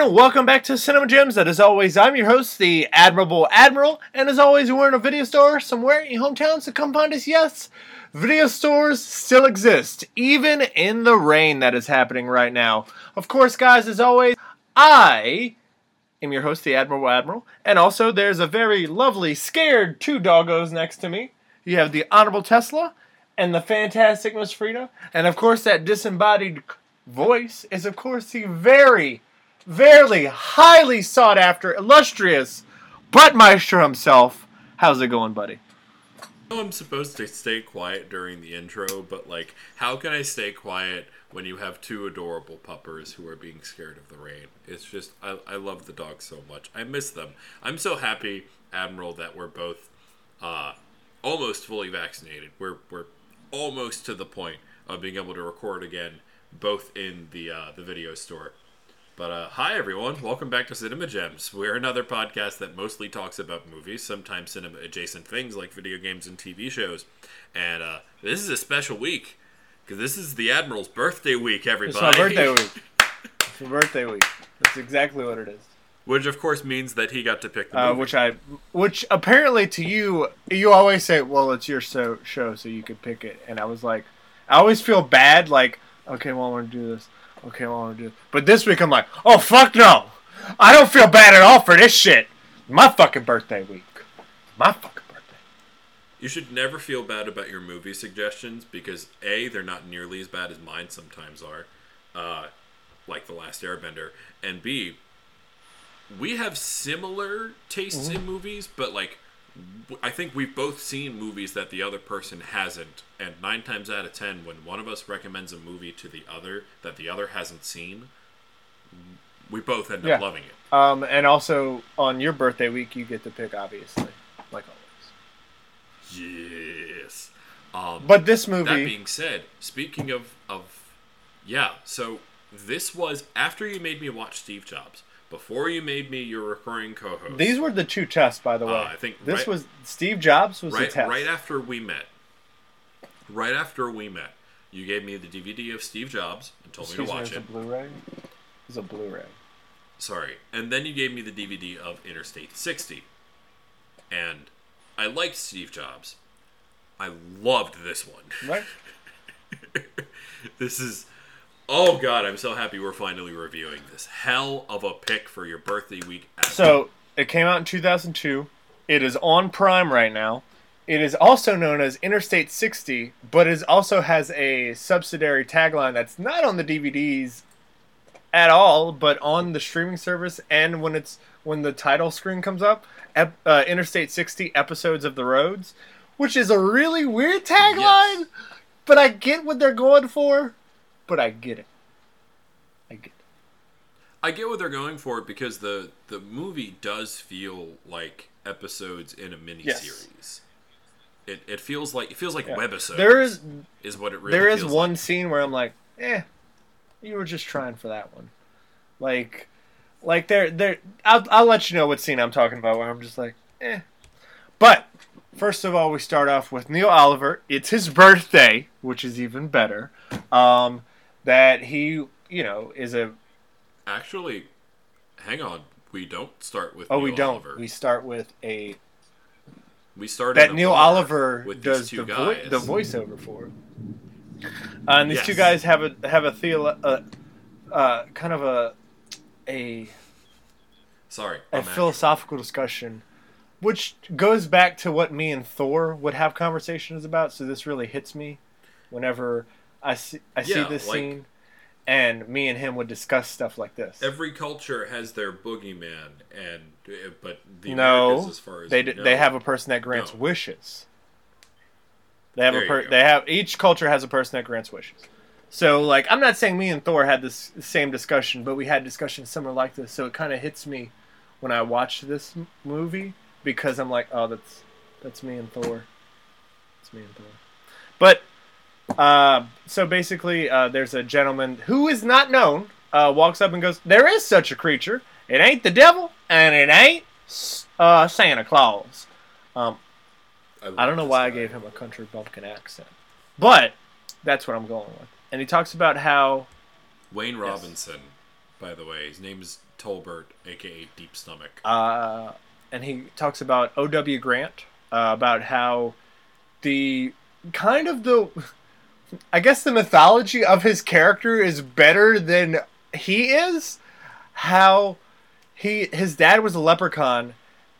Everyone, and welcome back to Cinema Gems. And as always, I'm your host, the Admirable Admiral. And as always, we're in a video store somewhere in your hometown, so come find us. Yes, video stores still exist, even in the rain that is happening right now. Of course, guys, as always, I am your host, the Admirable Admiral. And also, there's a very lovely, scared two doggos next to me. You have the Honorable Tesla and the fantastic Miss Frida. And of course, that disembodied voice is, of course, the very very highly sought after, illustrious Butt Meister himself. How's it going, buddy? I'm supposed to stay quiet during the intro, but like, how can I stay quiet when you have two adorable puppers who are being scared of the rain? It's just, I, I love the dogs so much. I miss them. I'm so happy, Admiral, that we're both uh, almost fully vaccinated. We're we're almost to the point of being able to record again, both in the uh, the video store. But uh, hi everyone, welcome back to Cinema Gems. We're another podcast that mostly talks about movies, sometimes cinema adjacent things like video games and TV shows. And uh, this is a special week because this is the Admiral's birthday week. Everybody, It's my birthday week. It's my birthday week. That's exactly what it is. which of course means that he got to pick the Uh, movie. which I, which apparently to you, you always say, "Well, it's your so, show, so you could pick it." And I was like, I always feel bad, like, okay, well, I want to do this. Okay, well, I want to do. But this week, I'm like, oh fuck no, I don't feel bad at all for this shit. My fucking birthday week. My fucking birthday. You should never feel bad about your movie suggestions because a they're not nearly as bad as mine sometimes are, uh, like the Last Airbender, and b we have similar tastes in movies, but like I think we've both seen movies that the other person hasn't, and nine times out of ten, when one of us recommends a movie to the other that the other hasn't seen, we both end up loving it. Um, and also on your birthday week, you get to pick, obviously, like always. Yes. Um, But this movie. That being said, speaking of of yeah, so this was after you made me watch Steve Jobs, before you made me your recurring co-host. these were the two tests, by the way. Uh, I think this right- was Steve Jobs was right the test. right after we met. Right after we met, you gave me the DVD of Steve Jobs and told me Excuse to me, watch it's a it. Blu-ray. It's a Blu-ray. Sorry, and then you gave me the DVD of Interstate 60, and I liked Steve Jobs. I loved this one. Right? This is. Oh god, I'm so happy we're finally reviewing this. Hell of a pick for your birthday week. So it came out in 2002. It is on Prime right now. It is also known as Interstate 60, but it also has a subsidiary tagline that's not on the DVDs at all, but on the streaming service. And when it's when the title screen comes up, ep, uh, Interstate 60 episodes of the roads, which is a really weird tagline. Yes. But I get what they're going for. But I get it. I get it. I get what they're going for because the the movie does feel like episodes in a mini Yes. It, it feels like it feels like Yeah. webisodes. There is is what it really there is one like. scene where I'm like, eh, you were just trying for that one. Like, like there, there. I'll, I'll let you know what scene I'm talking about. Where I'm just like, eh. But first of all, we start off with Neil Oliver. It's his birthday, which is even better. Um, that he, you know, is a. Actually, hang on. We don't start with Oh, Neil we don't. Oliver. We start with a We start that Neil Oliver with does the vo- the voiceover for. Uh, and these two guys have a have a theolo- uh, uh, kind of a a Sorry, a I'm actually- philosophical discussion, which goes back to what me and Thor would have conversations about. So this really hits me whenever I see I see this like- scene, and me and him would discuss stuff like this. Every culture has their boogeyman, and uh, but the no, Americas, as far as they d- know, they have a person that grants No. wishes. They have There a per- they have each culture has a person that grants wishes. So like I'm not saying me and Thor had this same discussion, but we had discussions similar like this. So it kind of hits me when I watch this m- movie because I'm like, oh, that's that's me and Thor. It's me and Thor. But uh, so basically, uh, there's a gentleman who is not known uh, walks up and goes, "There is such a creature. It ain't the devil, and it ain't uh, Santa Claus." Um, love I don't know why I gave him a country bumpkin accent, but that's what I'm going with. And he talks about how Wayne Robinson by the way. His name is Tolbert, aka Deep Stomach. uh, and he talks about O.W. Grant, uh, about how the kind of the, I guess the mythology of his character is better than he is. How he his dad was a leprechaun,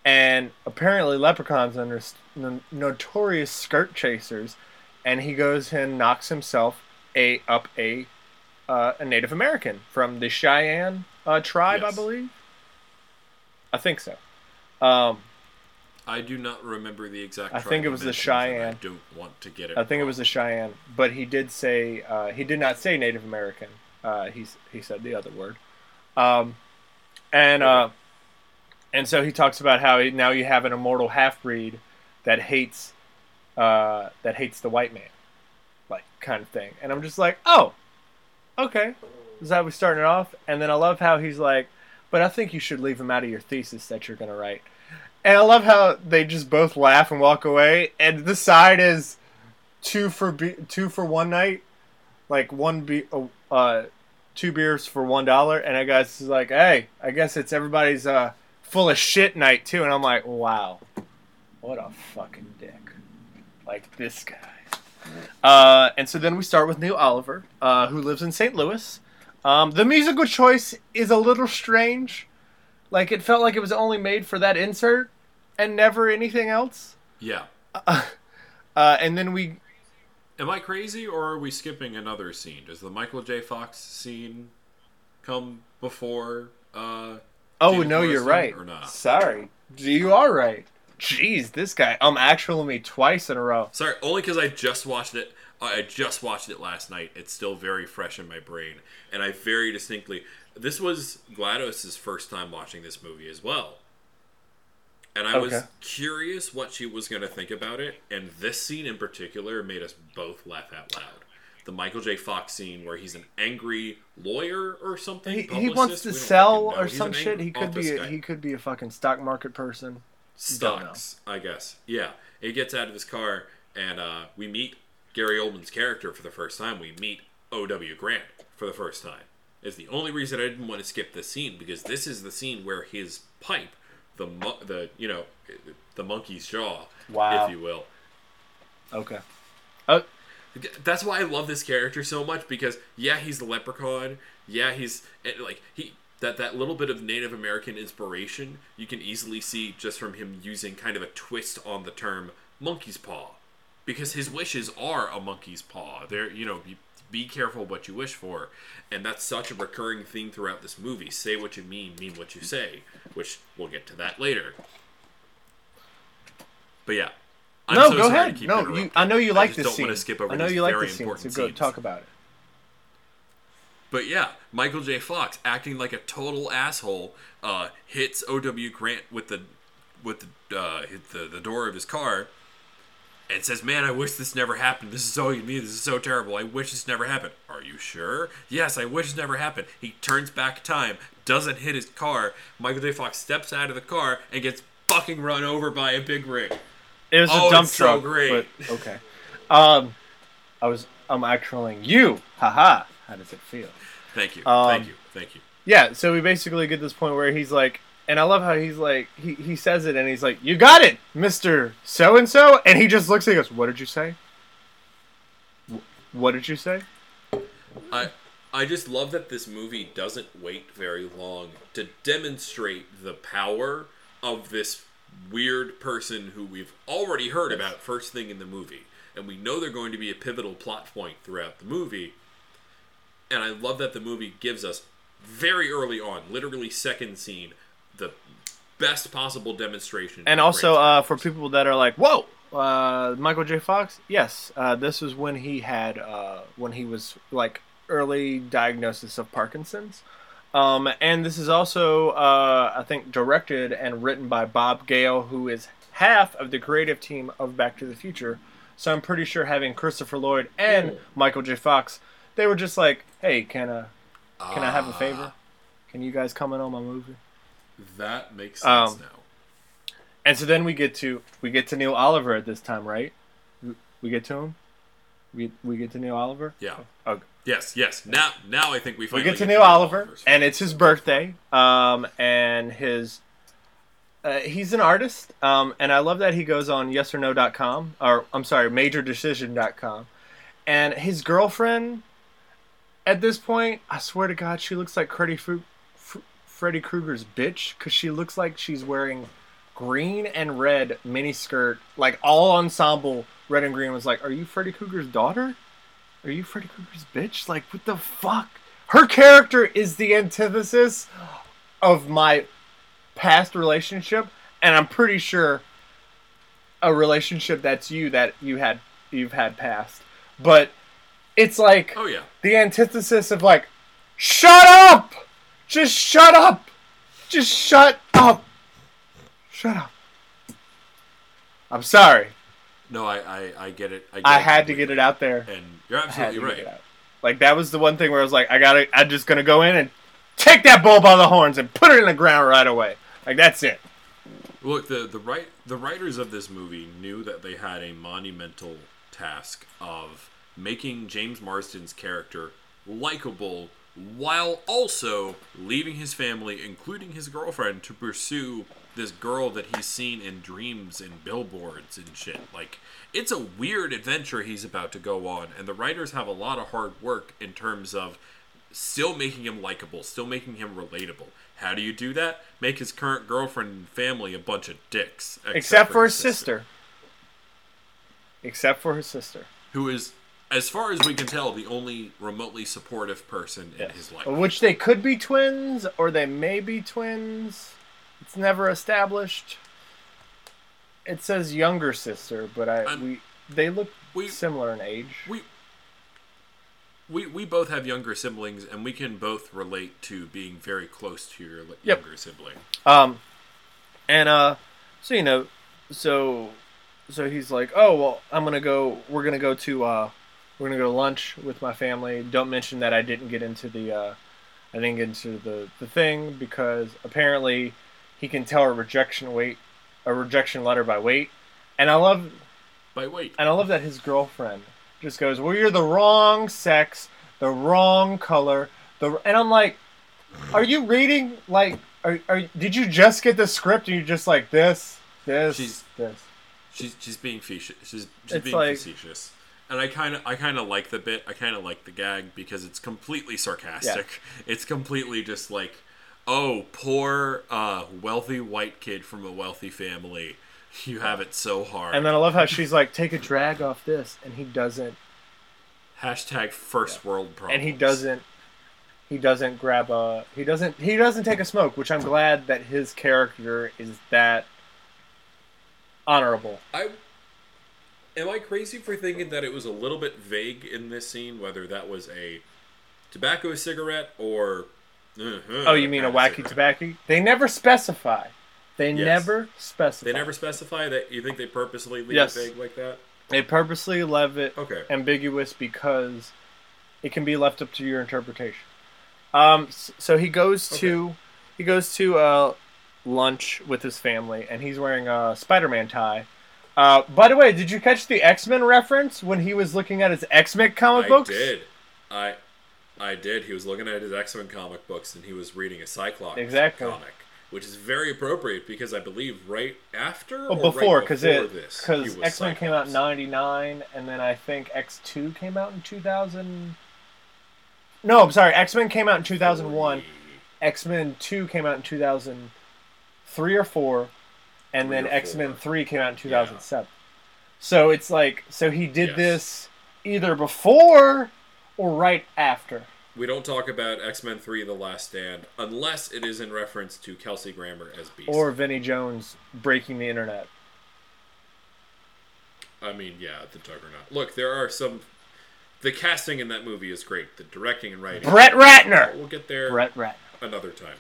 and apparently leprechauns are no- notorious skirt chasers, and he goes and knocks himself a up a uh, a Native American from the Cheyenne uh, tribe, I believe. I think so. Um, I do not remember the exact. I think it was the Cheyenne. I don't want to get it. I think it was the Cheyenne, but he did say uh, he did not say Native American. Uh, he he said the other word, um, and uh, and so he talks about how he, now you have an immortal half breed that hates uh, that hates the white man, like kind of thing. And I'm just like, oh, okay, is that how we starting it off? And then I love how he's like, but I think you should leave him out of your thesis that you're gonna write. And I love how they just both laugh and walk away. And the side is two for be- two for one night, like one be uh, two beers for one dollar. And I guess is like, hey, I guess it's everybody's uh full of shit night too. And I'm like, wow, what a fucking dick, like this guy. Uh, and so then we start with Neil Oliver, uh, who lives in St. Louis. Um, the musical choice is a little strange. Like it felt like it was only made for that insert and never anything else. Yeah. Uh, and then we Am I crazy, or are we skipping another scene? Does the Michael J. Fox scene come before? Uh, Oh James no, you're right. or not? Sorry, you are right. Jeez, this guy I'm actually me twice in a row. sorry, only because I just watched it. I just watched it last night. It's still very fresh in my brain, and I very distinctly. This was Gladys's first time watching this movie as well, and I was curious what she was going to think about it. And this scene in particular made us both laugh out loud. The Michael J. Fox scene where he's an angry lawyer or something. He, he wants to sell or He's some shit. He could be a, guy. he could be a fucking stock market person. Stocks, I guess. Yeah, he gets out of his car, and uh, we meet Gary Oldman's character for the first time. We meet O.W. Grant for the first time. It's the only reason I didn't want to skip this scene because this is the scene where his pipe, the mo- the you know, the monkey's jaw, Wow. if you will. Okay. Oh, That's why I love this character so much because yeah, he's the leprechaun. Yeah, he's like he that that little bit of Native American inspiration you can easily see just from him using kind of a twist on the term monkey's paw, because his wishes are a monkey's paw. They're you know be, careful what you wish for, and that's such a recurring theme throughout this movie. Say what you mean, mean what you say, which we'll get to that later. But yeah. I'm no, so go ahead. No, you, I know you like this don't scene. wanna skip over I know you like very this scene, important so go talk about it. But yeah, Michael J. Fox acting like a total asshole uh, hits O.W. Grant with the with the, uh, hit the the door of his car and says, "Man, I wish this never happened. This is so me. This is so terrible. I wish this never happened." Are you sure? Yes, I wish this never happened. He turns back time, doesn't hit his car. Michael J. Fox steps out of the car and gets fucking run over by a big rig. It was Oh, a dump it's so truck. great. But, okay. Um, I was I'm actually you. Haha. How does it feel? Thank you. Um, Thank you. Thank you. Yeah. So we basically get this point where he's like, and I love how he's like, he he says it, and he's like, "You got it, Mister So and So," and he just looks at, he goes, "What did you say? What did you say?" I I just love that this movie doesn't wait very long to demonstrate the power of this weird person who we've already heard about first thing in the movie. And we know they're going to be a pivotal plot point throughout the movie. And I love that the movie gives us very early on, literally second scene, the best possible demonstration. And also, uh, for people that are like, "Whoa, uh, Michael J. Fox," yes, uh, this was when he had uh, when he was like early diagnosis of Parkinson's. Um, and this is also, uh, I think, directed and written by Bob Gale, who is half of the creative team of Back to the Future. So I'm pretty sure having Christopher Lloyd and Ooh. Michael J. Fox, they were just like, "Hey, can I can I have a Ah, favor? Can you guys come in on my movie?" That makes sense Um, now. And so then we get to we get to Neil Oliver at this time, right? We- We get to him. We we get to Neil Oliver. Yeah. Okay. Yes, yes. Now, now I think we we finally get to Neil know Oliver, Oliver's and it's his birthday. Um, and his uh, he's an artist. Um, and I love that he goes on yesorno.com or I'm sorry, majordecision.com. And his girlfriend at this point, I swear to God, she looks like Freddy, Fru- Fr- Freddy Krueger's bitch because she looks like she's wearing green and red mini skirt, like all ensemble red and green. Was like, are you Freddy Krueger's daughter? Are you Freddy Krueger's bitch? Like, what the fuck? Her character is the antithesis of my past relationship, and I'm pretty sure a relationship that's you that you had you've had past. But it's like Oh yeah. the antithesis of like, shut up! Just shut up! Just shut up! Shut up. I'm sorry. No, I, I, I get it. I, get I it had to get it out there. And you're absolutely right. get it out. Like that was the one thing where I was like, I gotta, I'm just gonna go in and take that bull by the horns and put it in the ground right away. Like that's it. Look, the the right the writers of this movie knew that they had a monumental task of making James Marsden's character likable while also leaving his family, including his girlfriend, to pursue this girl that he's seen in dreams and billboards and shit. Like it's a weird adventure he's about to go on, and the writers have a lot of hard work in terms of still making him likable, still making him relatable. How do you do that? Make his current girlfriend and family a bunch of dicks. Except, for his sister. Except for his sister. Who is, as far as we can tell, the only remotely supportive person in his life. Which they could be twins, or they may be twins. It's never established. It says younger sister, but I I'm- we they look we- similar in age. We, we, we both have younger siblings, and we can both relate to being very close to your li- Yep. younger sibling. Um, and uh, so you know, so so he's like, oh well, I'm gonna go. We're gonna go to uh, we're gonna go to lunch with my family. Don't mention that I didn't get into the uh, I didn't get into the the thing because apparently he can tell a rejection weight, a rejection letter by weight. And I love By weight. and I love that his girlfriend just goes, "Well, you're the wrong sex, the wrong color." The and I'm like, "Are you reading? Like, are, are did you just get the script and you're just like this, this, She's- this?" she's she's being facetious. She's, she's being like- facetious. And I kind of I kind of like the bit. I kind of like the gag because it's completely sarcastic. It's completely just like, "Oh, poor uh, wealthy white kid from a wealthy family. You have it so hard." And then I love how she's like, "Take a drag off this," and he doesn't, Hashtag first world problems. and he doesn't. He doesn't grab a. He doesn't. He doesn't take a smoke, which I'm glad that his character is that honorable. I am I crazy for thinking that it was a little bit vague in this scene whether that was a tobacco cigarette or uh-huh, Oh, you mean a wacky cigarette. tobacco? They never specify. They Yes. never specify. They never specify that. You think they purposely leave Yes. it vague like that? They purposely leave it Okay. ambiguous because it can be left up to your interpretation. Um, so he goes to he goes to uh, lunch with his family, and he's wearing a Spider-Man tie. Uh, by the way, did you catch the X-Men reference when he was looking at his X-Men comic I books? I did. I I did. He was looking at his X Men comic books and he was reading a Cyclops Exactly. comic, which is very appropriate because I believe right after or before because it this, because X-Men came out in '99, and then I think X2 came out in 2000. No, I'm sorry. X-Men came out in 2001. X Men Two came out in two thousand three or four, and Three then X Men. Three came out in two thousand seven. So it's like so he did Yes. this either before or right after. We don't talk about X Men Three: The Last Stand unless it is in reference to Kelsey Grammer as Beast. Or Vinnie Jones breaking the internet. I mean, yeah, the Juggernaut. Look, there are some. The casting in that movie is great. The directing and writing. Brett Ratner. We'll get there Brett Ratner. another time.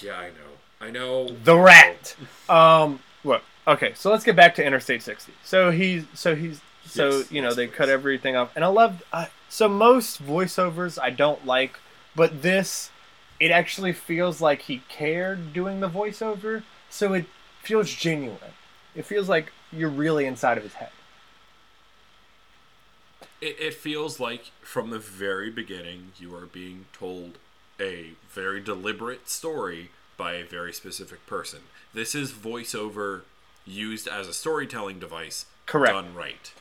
Yeah, I know. I know. The Rat. Um. What? Okay. So let's get back to Interstate 60. So he's so he's so Yes, you know yes, they please. cut everything off, and I love. Uh, so most voiceovers I don't like, but this it actually feels like he cared doing the voiceover, so it feels genuine. It feels like you're really inside of his head. it, it feels like from the very beginning you are being told a very deliberate story by a very specific person. This is voiceover used as a storytelling device, Correct. done right.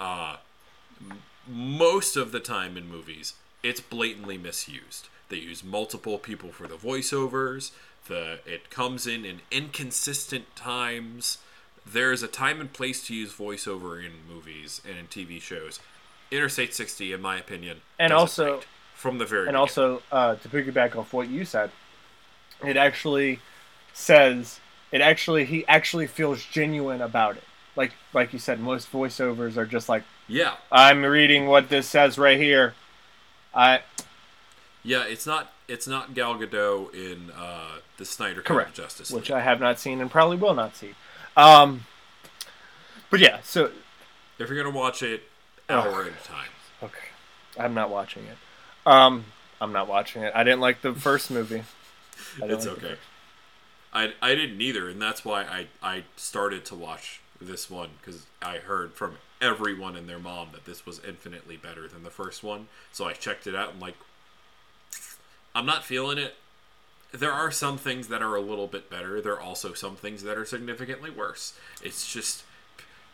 Uh, m- most of the time in movies, it's blatantly misused. They use multiple people for the voiceovers. The it comes in in inconsistent times. There's a time and place to use voiceover in movies and in TV shows. Interstate 60, in my opinion, And also- right from the very and beginning. also uh, to piggyback off what you said, it actually says it actually he actually feels genuine about it. Like like you said, most voiceovers are just like yeah, I'm reading what this says right here. I yeah, it's not it's not Gal Gadot in uh, the Snyder Cut Correct. of Justice which League. I have not seen and probably will not see. Um, but yeah, so if you're gonna watch it, hour at a time. okay, I'm not watching it. Um, I'm not watching it. I didn't like the first movie. It's okay. I, I didn't either, and that's why I, I started to watch this one because I heard from everyone and their mom that this was infinitely better than the first one. So I checked it out and like, I'm not feeling it. There are some things that are a little bit better. There are also some things that are significantly worse. It's just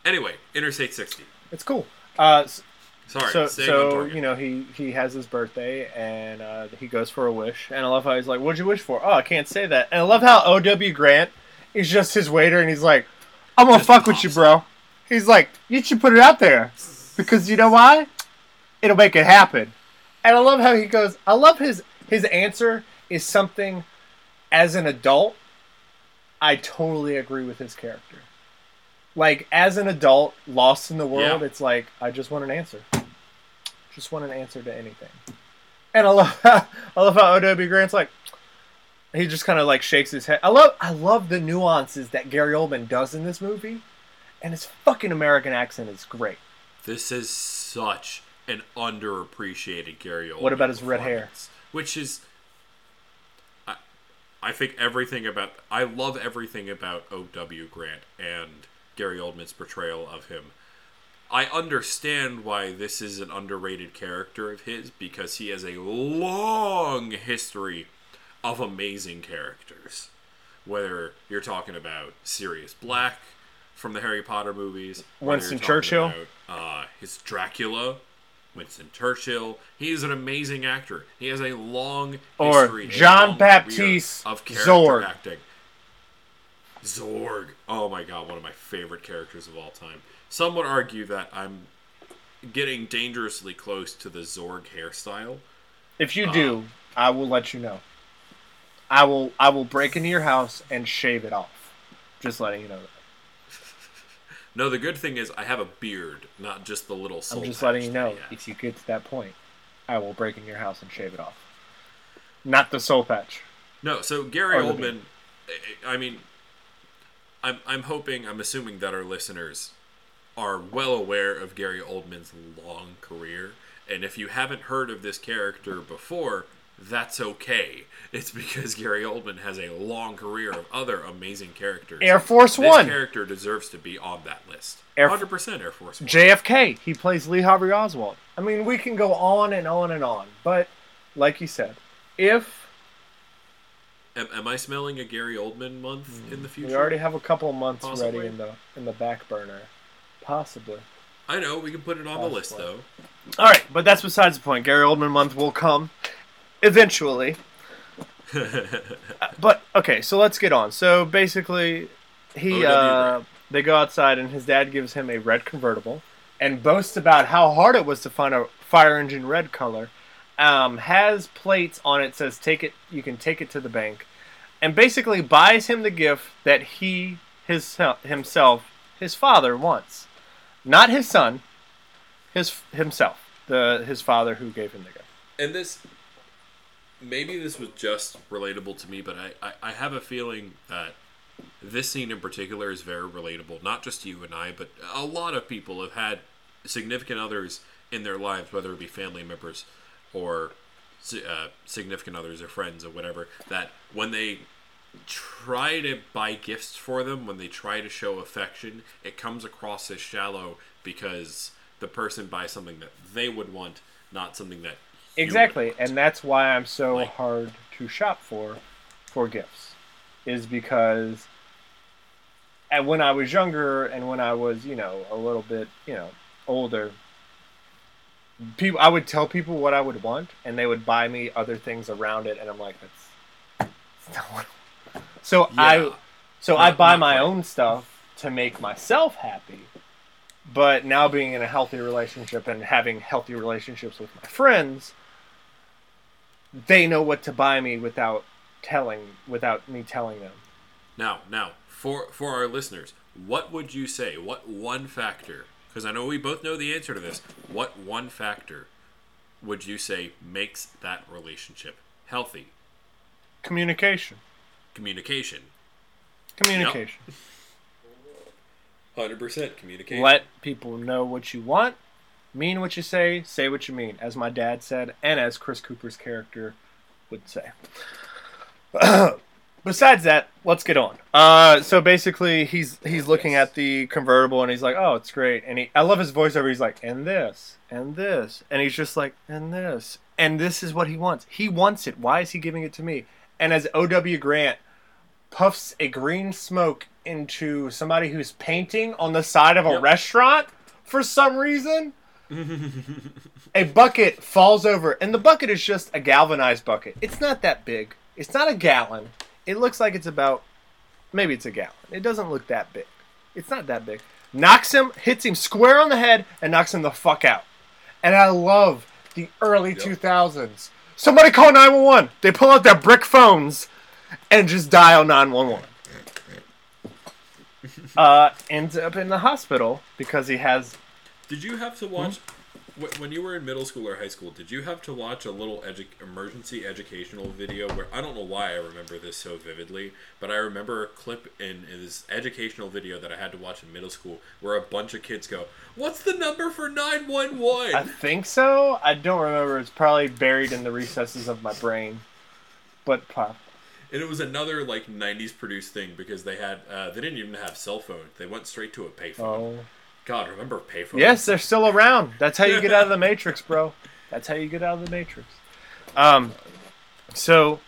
anyway. Interstate 60. It's cool. Uh, Sorry, so so you know he he has his birthday and uh, he goes for a wish and I love how he's like, "What'd you wish for?" Oh, I can't say that. And I love how O.W. Grant is just his waiter and he's like, "I'm gonna Just fuck with you, bro." He's like, "You should put it out there because you know why? It'll make it happen." And I love how he goes. I love his his answer is something as an adult. I totally agree with his character. Like as an adult, lost in the world, Yeah. it's like I just want an answer. Just want an answer to anything. And I love how, I love how O.W. Grant's like he just kind of like shakes his head. I love I love the nuances that Gary Oldman does in this movie, and his fucking American accent is great. This is such an underappreciated Gary Oldman. What about his red hair? Which is, I, I think everything about. I love everything about O.W. Grant and Gary Oldman's portrayal of him. I understand why this is an underrated character of his because he has a long history of amazing characters. Whether you're talking about Sirius Black from the Harry Potter movies, Winston Churchill. about, uh, his Dracula, Winston Churchill. He is an amazing actor. He has a long Or history, John long Baptiste of character Zorg. acting. Zorg. Oh my god, one of my favorite characters of all time. Some would argue that I'm getting dangerously close to the Zorg hairstyle. If you Uh, do, I will let you know. I will I will break into your house and shave it off. Just letting you know. That. No, the good thing is I have a beard, not just the little soul I'm just letting you know. If you get to that point, I will break in your house and shave it off. Not the soul patch. No, so Gary Oldman. I I mean, I'm I'm hoping, I'm assuming that our listeners are well aware of Gary Oldman's long career, and if you haven't heard of this character before, that's okay. It's because Gary Oldman has a long career of other amazing characters. Air Force this One. character deserves to be on that list. Hundred percent Air Force One. JFK. He plays Lee Harvey Oswald. I mean, we can go on and on and on, but like you said, if am, am I smelling a Gary Oldman month in the mm, future? we already have a couple of months Possibly. ready in the in the back burner, possibly. I know we can put it on the list though. All right, but that's besides the point. Gary Oldman month will come eventually. But okay, so let's get on. So basically, he uh, they go outside and his dad gives him a red convertible and boasts about how hard it was to find a fire engine red color. Um, has plates on it says take it you can take it to the bank, and basically buys him the gift that he his himself his father wants, not his son, his himself the his father who gave him the gift. and this maybe this was just relatable to me but I, I, I have a feeling that this scene in particular is very relatable not just you and i but a lot of people have had significant others in their lives whether it be family members or uh, significant others or friends or whatever that when they try to buy gifts for them when they try to show affection it comes across as shallow because the person buys something that they would want, not something that Exactly, and that's why I'm so Like- hard to shop for for gifts, is because and when I was younger and when I was you know a little bit you know older, people I would tell people what I would want, and they would buy me other things around it, and I'm like that's, that's not what. I want." So I Yeah. so I buy my quite. own stuff to make myself happy. But now being in a healthy relationship and having healthy relationships with my friends, they know what to buy me without telling without me telling them. Now, now, for for our listeners, what would you say? What one factor? Because I know we both know the answer to this. What one factor would you say makes that relationship healthy? Communication. Communication. Communication. Hundred percent communication. Let people know what you want, mean what you say, say what you mean, as my dad said, and as Chris Cooper's character would say. Besides that, let's get on. Uh, so basically, he's he's looking Yes. at the convertible and he's like, "Oh, it's great." And he, I love his voiceover. He's like, "And this, and this," and he's just like, "And this, and this is what he wants. He wants it. Why is he giving it to me?" And as O.W. Grant puffs a green smoke into somebody who's painting on the side of a Yep. restaurant for some reason. a bucket falls over, and the bucket is just a galvanized bucket. It's not that big. It's not a gallon. It looks like it's about maybe it's a gallon. It doesn't look that big. It's not that big. Knocks him, hits him square on the head, and knocks him the fuck out. And I love the early Yep. 2000s. Somebody call 911. They pull out their brick phones and just dial 911. uh, ends up in the hospital because he has Did you have to watch wh- when you were in middle school or high school? Did you have to watch a little edu- emergency educational video where I don't know why I remember this so vividly, but I remember a clip in, in this educational video that I had to watch in middle school where a bunch of kids go, "What's the number for nine one I think so. I don't remember. It's probably buried in the recesses of my brain. But pop. And it was another like '90s produced thing because they had uh, they didn't even have cell phones; they went straight to a payphone. Oh. God, remember payphones? Yes, they're still around. That's how you get out of the matrix, bro. That's how you get out of the matrix. Um, so,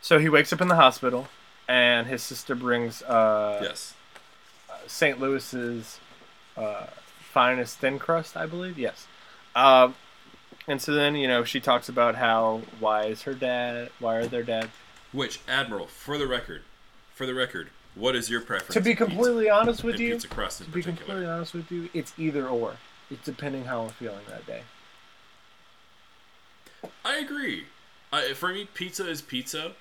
so he wakes up in the hospital, and his sister brings uh, Yes. St. Louis's uh, finest thin crust, I believe. Yes. Um, and so then you know she talks about how why is her dad? Why are their dads? Which Admiral, for the record, for the record, what is your preference? To be in pizza? completely honest with you, pizza crust in to be completely honest with you, it's either or. It's depending how I'm feeling that day. I agree. I, for me, pizza is pizza,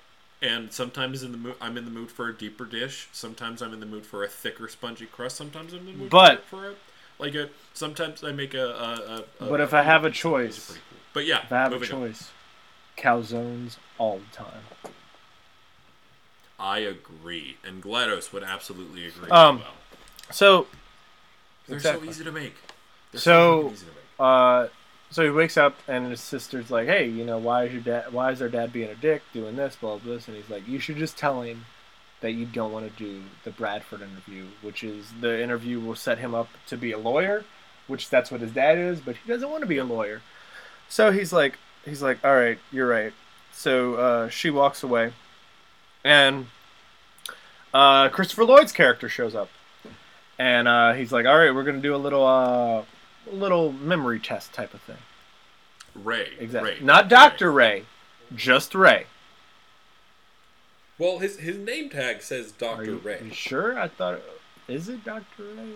and sometimes in the mood, I'm in the mood for a deeper dish. Sometimes I'm in the mood for a thicker, spongy crust. Sometimes I'm in the mood But- for, a like a. Sometimes I make a. a, a, But if I have a choice, cool. But yeah, if I have a moving on. choice, calzones all the time. I agree, and Gladys would absolutely agree Um, as well. So, They're exactly. so easy to make. They're So- easy to make. uh, so he wakes up and his sister's like, "Hey, you know, why is your dad? Why is our dad being a dick, doing this, blah blah?" And he's like, "You should just tell him that you don't want to do the Bradford interview, which is the interview will set him up to be a lawyer, which that's what his dad is, but he doesn't want to be a lawyer." So he's like, he's like, "All right, you're right." So uh, she walks away, and uh, Christopher Lloyd's character shows up, and uh, he's like, "All right, we're gonna do a little." Uh, little memory test type of thing. Ray. Exactly. Ray. Not Dr. Ray, just Ray. Well, his his name tag says Doctor Ray. you sure? I thought is it Dr. Ray?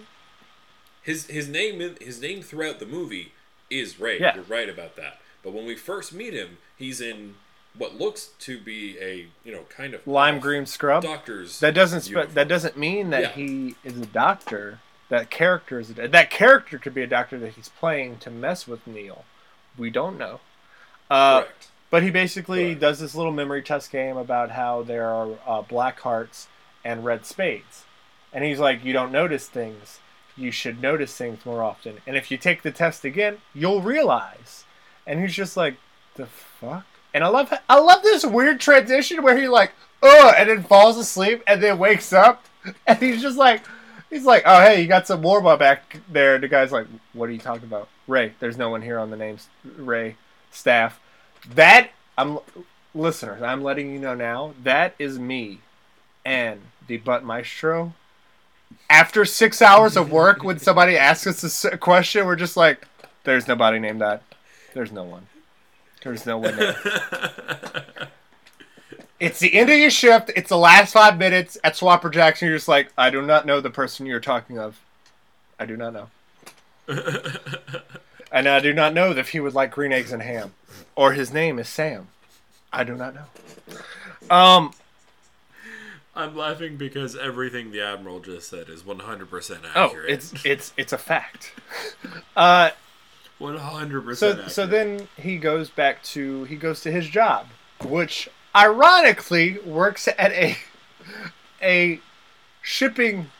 His his name his name throughout the movie is Ray. Yeah. You're right about that. But when we first meet him, he's in what looks to be a you know kind of Lime green scrub. doctor's. That doesn't spe- that doesn't mean that Yeah. he is a doctor. That character is a, that character could be a doctor that he's playing to mess with Neil. We don't know. Uh, Correct. But he basically Correct. does this little memory test game about how there are uh, black hearts and red spades. And he's like, You don't notice things. You should notice things more often. And if you take the test again, you'll realize. And he's just like, The fuck? And I love I love this weird transition where he like, ugh, and then falls asleep and then wakes up. And he's just like, He's like, "Oh, hey, you got some warm back there." The guy's like, "What are you talking about, Ray? There's no one here on the names Ray staff." That I'm listeners. I'm letting you know now. That is me and the butt maestro. After six hours of work, when somebody asks us a question, we're just like, "There's nobody named that. There's no one. There's no there." It's the end of your shift. It's the last five minutes at Swapper Jackson. You're just like, I do not know the person you're talking of. I do not know. and I do not know if he would like green eggs and ham. Or his name is Sam. I do not know. Um, I'm laughing because everything the admiral just said is 100% oh, accurate. it's it's it's a fact. Uh, 100% so accurate. so then he goes back to he goes to his job, which ironically works at a a shipping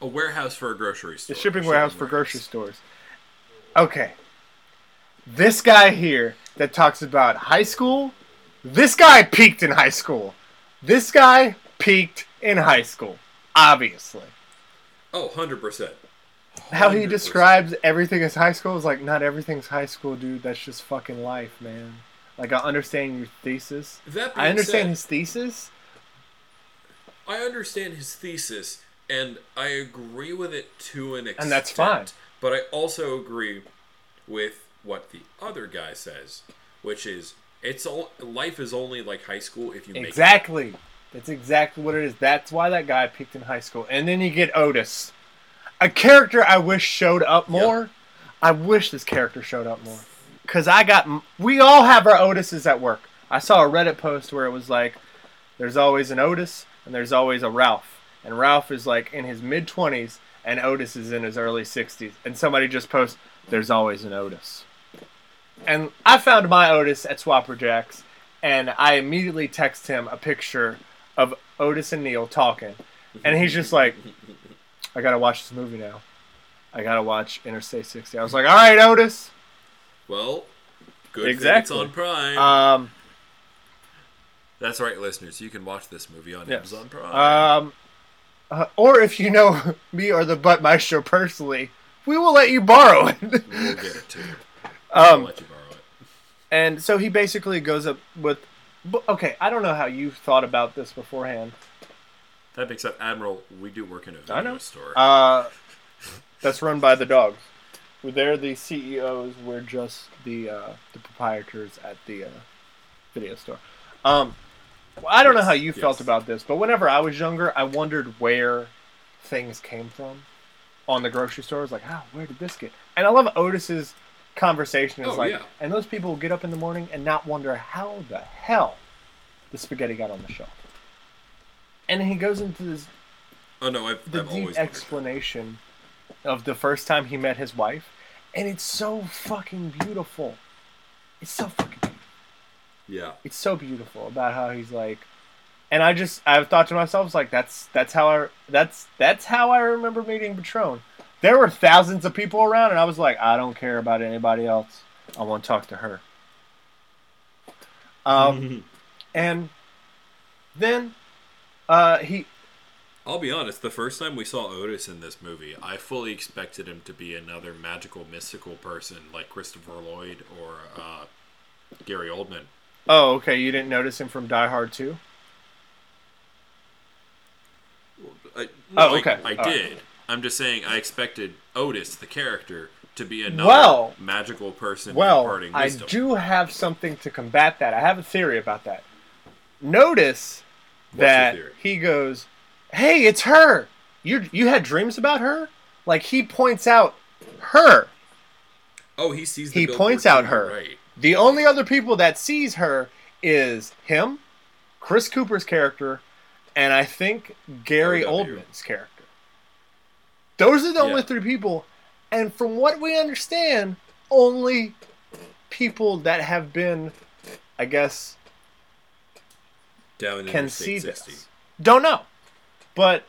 a warehouse for a grocery store. a shipping warehouse for grocery stores. Okay. This guy here that talks about high school, this guy peaked in high school. This guy peaked in high school, obviously. Oh, 100%. How he describes everything as high school is like, not everything's high school, dude. That's just fucking life, man. Like, I understand your thesis. I understand said, his thesis. I understand his thesis, and I agree with it to an extent. And that's fine. But I also agree with what the other guy says, which is it's all life is only like high school if you make it. Exactly. That's exactly what it is. That's why that guy peaked in high school. And then you get Otis, a character I wish showed up more. I wish this character showed up more. Cause I got, we all have our Otises at work. I saw a Reddit post where it was like, there's always an Otis and there's always a Ralph, and Ralph is like in his mid twenties and Otis is in his early sixties. And somebody just posts, there's always an Otis. And I found my Otis at Swapper Jacks, and I immediately text him a picture of Otis and Neil talking, and he's just like, "I gotta watch this movie now. I gotta watch Interstate 60." I was like, "All right, Otis." Well, good Exactly. thing it's on Prime. Um, That's right, listeners. You can watch this movie on yes. Amazon Prime. Um, uh, or if you know me or the Butt Maestro personally, we will let you borrow it. we'll get it to you. I'll um, let you borrow it. and so he basically goes up with. Okay, I don't know how you thought about this beforehand. That being said, Admiral, we do work in a video store. Uh, that's run by the dogs. They're the CEOs. We're just the uh, the proprietors at the uh, video store. Um, well, I don't know how you felt about this, but whenever I was younger, I wondered where things came from on the grocery stores. Like, ah, where did this get? And I love Otis's conversation. Is Oh, like, yeah. and those people will get up in the morning and not wonder how the hell the spaghetti got on the shelf. And he goes into this oh no, I've, the I've deep explanation of the first time he met his wife, and it's so fucking beautiful. It's so fucking. Beautiful. Yeah. It's so beautiful about how he's like, and I just I've thought to myself like that's that's how I that's that's how I remember meeting Patron. There were thousands of people around, and I was like, I don't care about anybody else. I want to talk to her. Um, and then uh, he I'll be honest, the first time we saw Otis in this movie, I fully expected him to be another magical, mystical person like Christopher Lloyd or uh, Gary Oldman. Oh, okay. You didn't notice him from Die Hard 2? I, Oh, no, I- okay. I, right. did. I'm just saying I expected Otis, the character, to be another Well- magical person Well, I do have something to combat that. I have a theory about that. Notice that he goes, "Hey, it's her. You you had dreams about her?" Like he points out her. Oh, he sees. The He points out her. Right. The only other people that sees her is him, Chris Cooper's character, and I think Gary. Oldman's character. Those are the only three people, and from what we understand, only people that have been, I guess, Down in can see 60. this. Don't know, but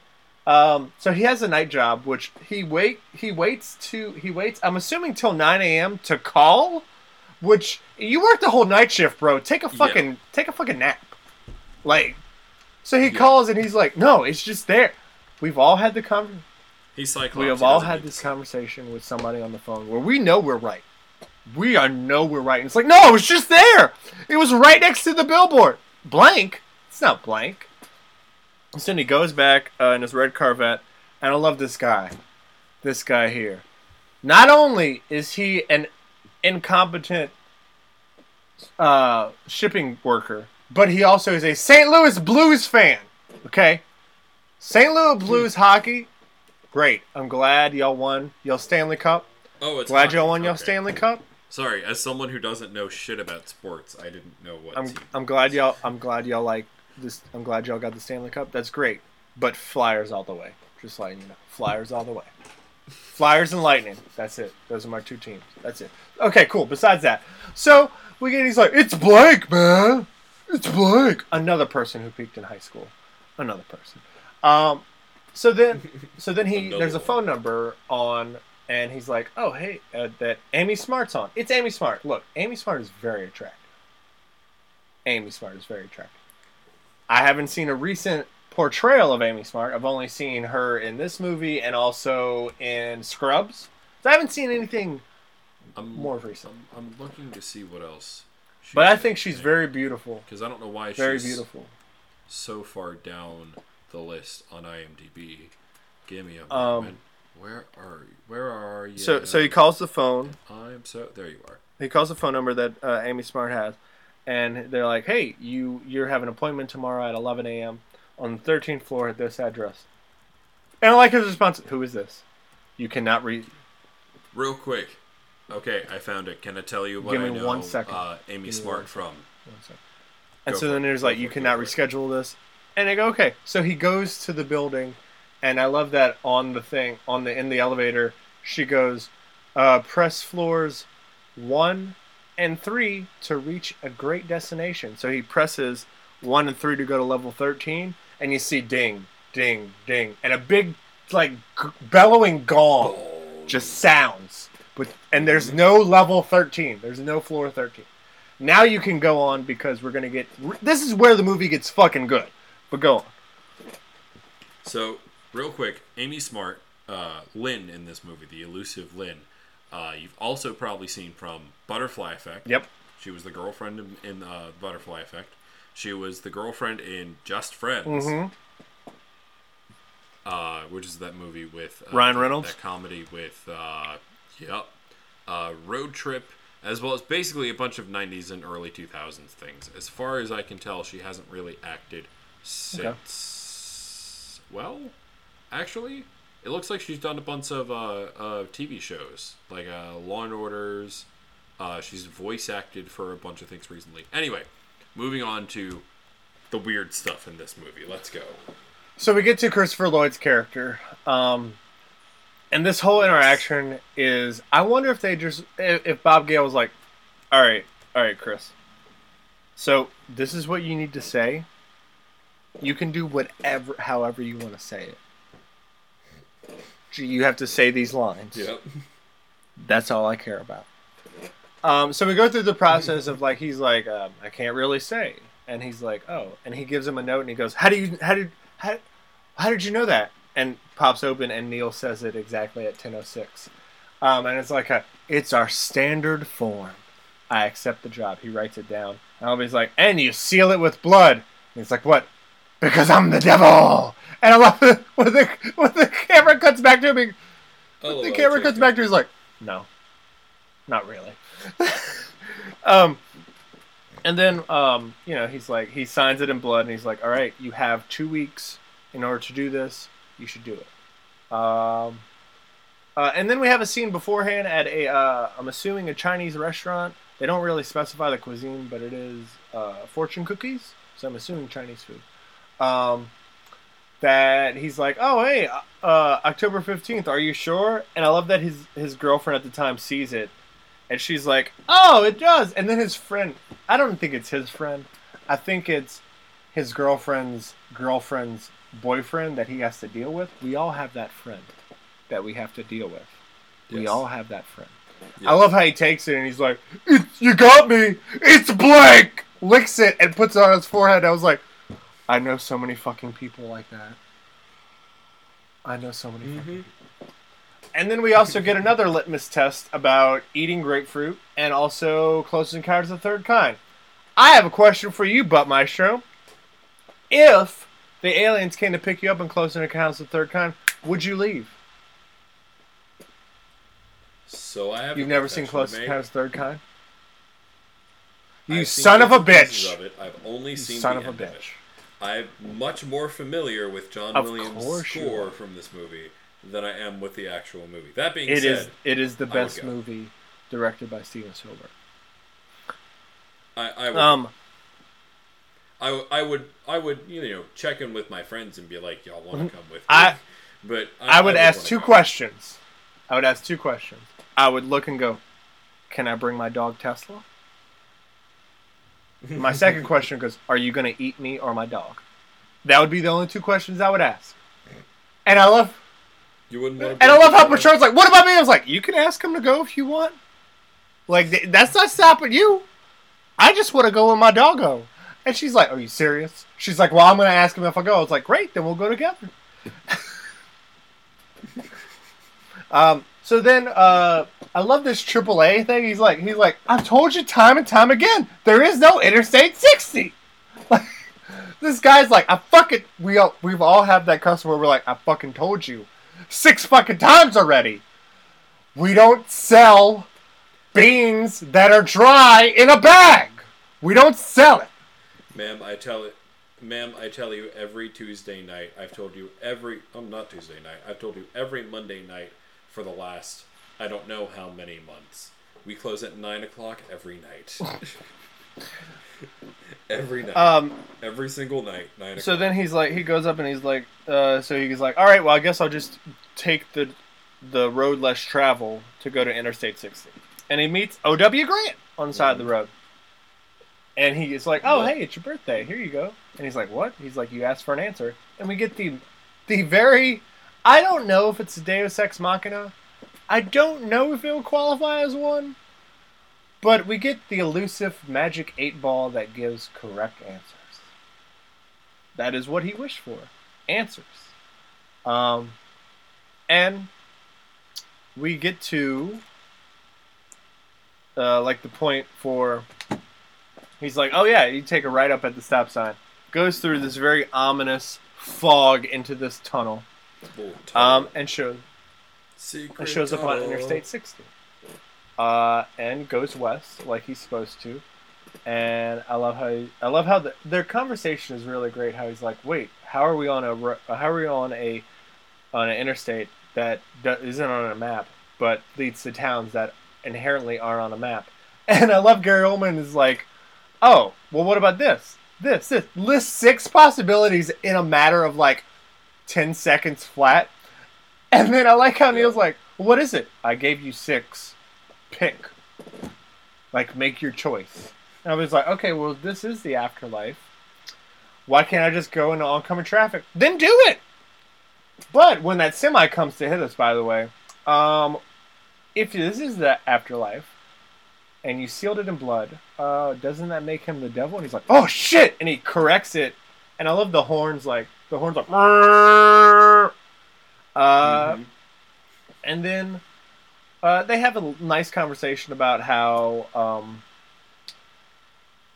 um, so he has a night job, which he wait he waits to he waits. I'm assuming till 9 a.m. to call, which you work the whole night shift, bro. Take a fucking take a fucking nap, like. So he Yeah. calls and he's like, "No, it's just there." We've all had the conversation. He's Cyclops. we have all had this conversation with somebody on the phone where we know we're right. We are know we're right. And it's like, no, it was just there. It was right next to the billboard. Blank. It's not blank. So then he goes back uh, in his red Corvette, and I love this guy. This guy here. Not only is he an incompetent uh, shipping worker, but he also is a St. Louis Blues fan. Okay? St. Louis Blues hockey, great. I'm glad y'all won y'all Stanley Cup. Oh, it's Glad hockey. y'all won y'all Okay. Stanley Cup. Sorry, as someone who doesn't know shit about sports, I didn't know what. I'm I'm glad y'all I'm glad y'all like this. I'm glad y'all got the Stanley Cup. That's great. But Flyers all the way. Just letting you know, Flyers all the way. Flyers and Lightning. That's it. Those are my two teams. That's it. Okay, cool. Besides that, so we get he's like, it's blank, man. It's blank. Another person who peaked in high school. Another person. Um, so then, so then he Another there's a phone number on, and he's like, oh hey, uh, that Amy Smart's on. It's Amy Smart. Look, Amy Smart is very attractive. Amy Smart is very attractive. I haven't seen a recent portrayal of Amy Smart. I've only seen her in this movie and also in Scrubs. So I haven't seen anything I'm more recent. I'm, I'm looking to see what else. But I think she's very beautiful. because I don't know why Very she's beautiful. so far down the list on IMDb. Give me a Um, moment. Where are you? Where are you? So so he calls the phone. I'm so there. You are. He calls the phone number that uh, Amy Smart has, and they're like, "Hey, you you have an appointment tomorrow at 11 a.m. on the 13th floor at this address." And I like his response. Who is this? You cannot read. Real quick. Okay, I found it. Can I tell you what Give I me know? one second. Uh, Amy me Smart from. And Go so then it. there's like, you cannot reschedule this. And I go, okay. So he goes to the building, and I love that on the thing, on the in the elevator, she goes, uh, press floors one and three to reach a great destination. So he presses one and three to go to level 13, and you see ding, ding, ding, and a big, like, g- bellowing gong just sounds. But, and there's no level 13, there's no floor 13. Now you can go on because we're gonna get. This is where the movie gets fucking good. But go on. So, real quick, Amy Smart, uh, Lynn in this movie, the elusive Lynn, uh, you've also probably seen from Butterfly Effect. Yep. She was the girlfriend in, in uh, Butterfly Effect. She was the girlfriend in Just Friends, Mm-hmm. uh, which is that movie with uh, Ryan Reynolds? That comedy with, uh, yep, uh, Road Trip, as well as basically a bunch of '90s and early 2000s things. As far as I can tell, she hasn't really acted since. Well, actually, it looks like she's done a bunch of uh, uh, TV shows like uh, Law and Orders. Uh, she's voice acted for a bunch of things recently. Anyway, moving on to the weird stuff in this movie. Let's go. So we get to Christopher Lloyd's character, um, and this whole interaction is. I wonder if they just if, if Bob Gale was like, "All right, all right, Chris. So this is what you need to say. You can do whatever, however you want to say it. You have to say these lines. Yep. That's all I care about. Um, so we go through the process of like he's like um, I can't really say, and he's like oh, and he gives him a note and he goes how do you how did how how did you know that? And pops open and Neil says it exactly at ten oh six, um, and it's like a it's our standard form. I accept the job. He writes it down. And Albie's like and you seal it with blood. And he's like what? Because I'm the devil. And I love it when the when the camera cuts back to him. Oh, The camera cuts back to he's like, no, not really. um, and then um, you know he's like he signs it in blood and he's like, all right, you have two weeks in order to do this. You should do it. Um, uh, and then we have a scene beforehand at a uh, I'm assuming a Chinese restaurant. They don't really specify the cuisine, but it is uh, fortune cookies. So I'm assuming Chinese food. Um, that he's like, oh hey, uh, October fifteenth. Are you sure? And I love that his his girlfriend at the time sees it, and she's like, oh, it does. And then his friend, I don't think it's his friend. I think it's his girlfriend's girlfriend's boyfriend that he has to deal with. We all have that friend that we have to deal with. We all have that friend. Yes. I love how he takes it and he's like, "It's- "You got me. It's blank." Licks it and puts it on his forehead. I was like, "I know so many fucking people like that. I know so many. Mhm. people. and then we also get another litmus test about eating grapefruit and also Close Encounters of the Third Kind. I have a question for you, Butt Maestro. If the aliens came to pick you up in Close Encounters of the Third Kind, would you leave? So I have. You've never seen Close. Encounters of the Third Kind? You I've son of a bits and pieces bitch! Of it. I've only You seen son of a end of it. bitch. I'm much more familiar with John Of Williams' score from this movie than I am with the actual movie. That being It said, is. It is the best movie directed by Steven Spielberg. I, I would, Um, I, I would, I would, you know, check in with my friends and be like, "Y'all want to come with me?" I- but I would ask wanna two go. questions. I would ask two questions. I would look and go, "Can I bring my dog Tesla?" My second question goes, "Are you going to eat me or my dog?" That would be the only two questions I would ask. And I love, You wouldn't want and I love how Bertrand's like, "What about me?" I was like, "You can ask him to go if you want. Like that's not stopping you. I just want to go with my doggo." And she's like, "Are you serious?" She's like, "Well, I'm going to ask him if I go." I was like, "Great, then we'll go together." um. So then, uh, I love this AAA thing. He's like, he's like, I've told you time and time again, there is no Interstate 60. Like, this guy's like, I fucking, we all, we've all had that customer. We're like, I fucking told you, six fucking times already. We don't sell beans that are dry in a bag. We don't sell it. Ma'am, I tell it, ma'am, I tell you every Tuesday night. I've told you every. Oh, not Tuesday night. I've told you every Monday night for the last. I don't know how many months. We close at nine o'clock every night. every night. Um, every single night. Nine So then he's like, he goes up and he's like, uh, so he's like, all right, well, I guess I'll just take the the road less travel to go to Interstate 60. And he meets O.W. Grant on the side of the road. And he is like, oh, What? hey, it's your birthday. Here you go. And he's like, what? He's like, you asked for an answer. And we get the the very, I don't know if it's a Deus Ex Machina. I don't know if it will qualify as one. But we get the elusive magic eight ball that gives correct answers. That is what he wished for. Answers. Um, and we get to uh, like the point for he's like, oh yeah, you take a right up at the stop sign. Goes through this very ominous fog into this tunnel. Um, and shows and shows up on. Interstate 60. Uh, and goes west like he's supposed to. And I love how he, I love how the, their conversation is really great. How he's like, "Wait, how are we on a how are we on a on an interstate that isn't on a map, but leads to towns that inherently aren't on a map?" And I love Gary Oldman is like, "Oh, well, what about this? This this list six possibilities in a matter of like ten seconds flat." And then I like how Neil's like, "What is it? I gave you six. Pick. Like, make your choice." And I was like, "Okay, well, this is the afterlife. Why can't I just go into oncoming traffic? Then do it." But when that semi comes to hit us, by the way, um, if this is the afterlife, and you sealed it in blood, uh, doesn't that make him the devil? And he's like, "Oh shit!" And he corrects it, and I love the horns, like the horns, like. Uh, Mhm. and then uh, they have a nice conversation about how um,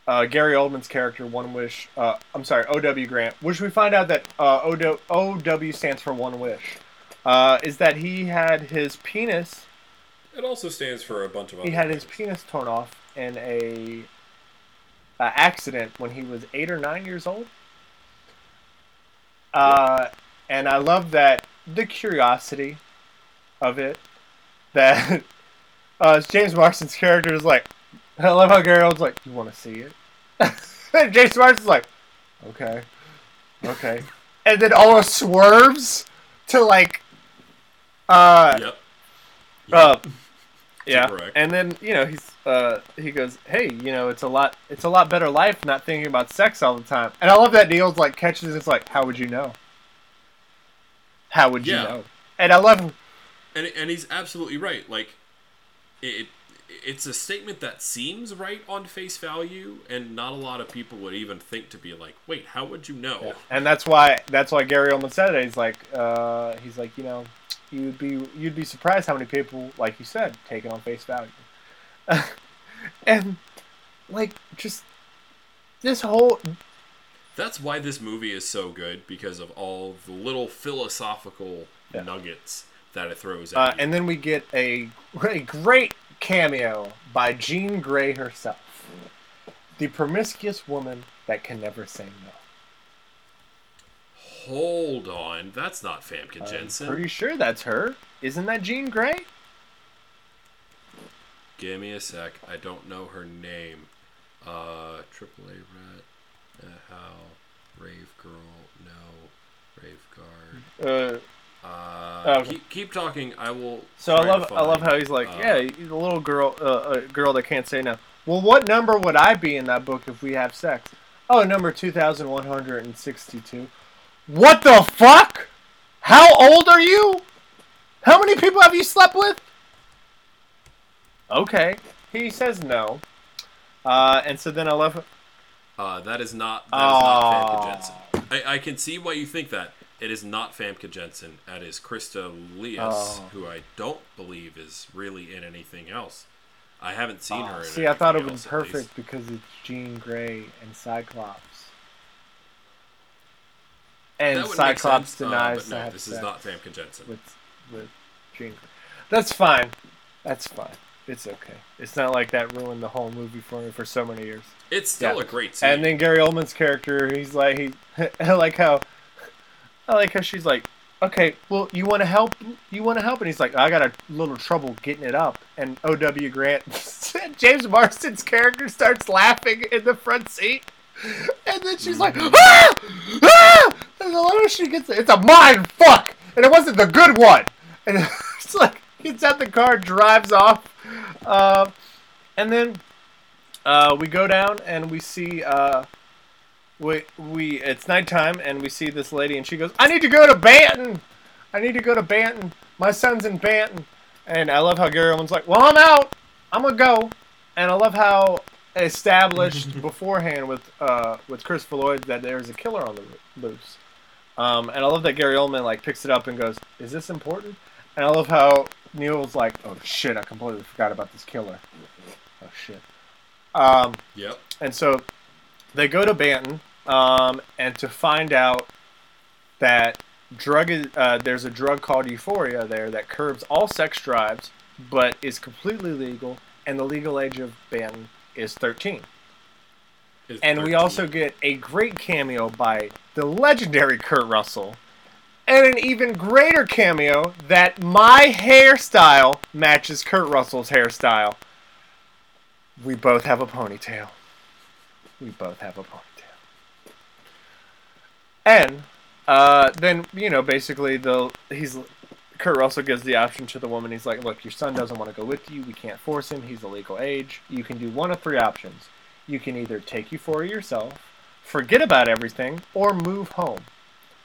uh, Gary Oldman's character, One Wish, uh, I'm sorry, O.W. Grant, which we find out that uh, O.W. O.W. stands for One Wish, uh, is that he had his penis, It also stands for a bunch of other he had his penis torn off in a, a accident when he was eight or nine years old. Uh, and I love that the curiosity of it that uh, James Marsden's character is like. I love how Gary like, "You want to see it?" James Marsden's like, "Okay, okay," and then almost swerves to like, uh, Yep. uh, yeah, Correct. and then you know he's uh he goes, hey, you know it's a lot it's a lot better life not thinking about sex all the time. And I love that Neil's like catches it's like, how would you know? How would you know? And I love and and he's absolutely right. Like, it it's a statement that seems right on face value, and not a lot of people would even think to be like, wait, how would you know? and that's why that's why Gary Oldman said it. He's like uh he's like you know you'd be you'd be surprised how many people, like you said, take it on face value. and like just this whole That's why this movie is so good because of all the little philosophical Yeah. nuggets that it throws at uh, you. and then we get a, a great cameo by Jean Grey herself, the promiscuous woman that can never say no. Hold on, that's not Famke I'm Janssen. pretty sure that's her. Isn't that Jean Grey? Give me a sec. I don't know her name. Uh, AAA Rat, uh, How, Rave Girl, no, Rave Guard. Uh, Uh, Okay. keep, keep talking. I will. so I love I love how he's like, uh, yeah, he's a little girl, uh, a girl that can't say no. Well, what number would I be in that book if we have sex? Oh, number two thousand one hundred and sixty-two. What the fuck? How old are you? How many people have you slept with? Okay, he says no. Uh, and so then I love. Uh, that is not. That is not Aw. Famke Janssen. I, I can see why you think that. It is not Famke Janssen. That is Krista Lias, Oh. who I don't believe is really in anything else. I haven't seen her. In See, I thought it anything was else, at least. perfect because it's Jean Grey and Cyclops. And That would make Cyclops uh, denies but no, this is not Famke Janssen. with with Jean. That's fine. That's fine. It's okay. It's not like that ruined the whole movie for me for so many years. It's still Yeah. a great scene. And then Gary Oldman's character, he's like he, I like how, I like how she's like, okay, well, you want to help? You want to help? And he's like, I got a little trouble getting it up. And O.W. Grant, James Marsden's character starts laughing in the front seat, and then she's like, ah, ah! And the later she gets, it's a mind fuck, and it wasn't the good one. And it's like gets out the car, drives off, uh, and then uh, we go down and we see uh, we we it's nighttime and we see this lady and she goes, "I need to go to Banton. I need to go to Banton. My son's in Banton." And I love how Gary Oldman's like, "Well, I'm out. I'm gonna go." And I love how established beforehand with uh, with Christopher Lloyd that there's a killer on the loose. Um, and I love that Gary Oldman like picks it up and goes, "Is this important?" And I love how Neil's like, "Oh shit, I completely forgot about this killer." Oh shit. Um, Yep. and so they go to Banton, um, and to find out that drug is, uh, there's a drug called Euphoria there that curbs all sex drives, but is completely legal, and the legal age of Banton is 13. It's And we also get a great cameo by the legendary Kurt Russell, and an even greater cameo that my hairstyle matches Kurt Russell's hairstyle. We both have a ponytail. We both have a ponytail. And uh, then you know, basically, the he's Kurt Russell gives the option to the woman. He's like, "Look, your son doesn't want to go with you. We can't force him. He's the legal age. You can do one of three options. You can either take Euphoria yourself, forget about everything, or move home."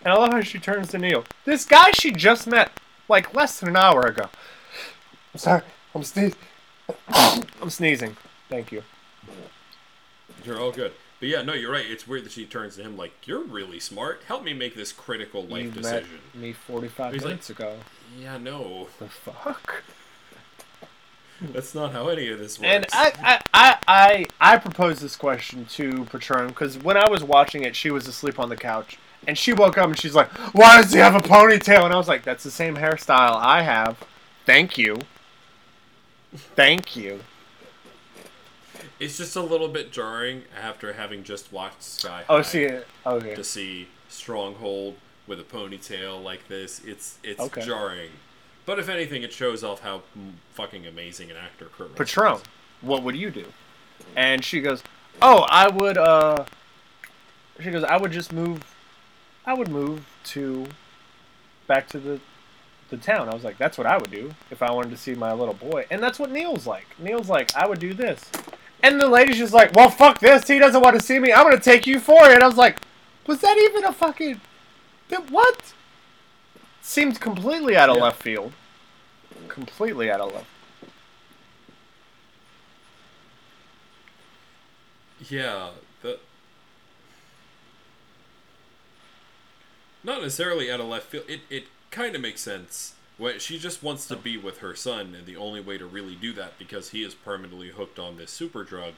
And I love how she turns to Neil. This guy she just met like less than an hour ago. I'm sorry. I'm sneezing. I'm sneezing. Thank you. You're all good. But yeah, no, you're right. It's weird that she turns to him like, "You're really smart. Help me make this critical life you decision." met me 45 He's like- minutes ago. Yeah, no, The fuck? that's not how any of this works. And I, I, I, I, I proposed this question to Patron because when I was watching it, she was asleep on the couch. And she woke up and she's like, Why does he have a ponytail? And I was like, That's the same hairstyle I have. Thank you. Thank you. It's just a little bit jarring after having just watched Sky Oh, see, okay. to see Stronghold with a ponytail like this. It's it's Okay. jarring. But if anything, it shows off how fucking amazing an actor Kurt Patron, is. what would you do? And she goes, Oh, I would, uh, she goes, I would just move, I would move to, back to the, the town. I was like, that's what I would do if I wanted to see my little boy. And that's what Neil's like. Neil's like, I would do this. And the lady's just like, well, fuck this. He doesn't want to see me. I'm going to take you for it. I was like, was that even a fucking, that- what? Seemed completely out of Yeah. left field. Completely out of left Yeah, the not necessarily out of left field. It it kind of makes sense When she just wants to be with her son, and the only way to really do that, because he is permanently hooked on this super drug,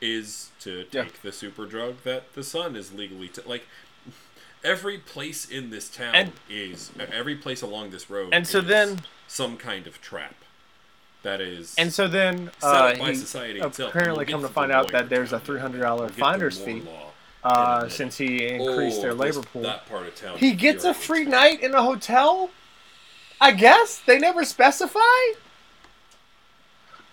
is to take Yeah. the super drug that the son is legally t- like. Every place in this town And- is every place along this road, And so is then- some kind of trap that is And so then uh, by society itself. apparently We'll come to find out that there's a three hundred dollar We'll finder's fee uh, since he increased Oh, their labor pool. That part of town. He gets a free night in a hotel. I guess they never specify.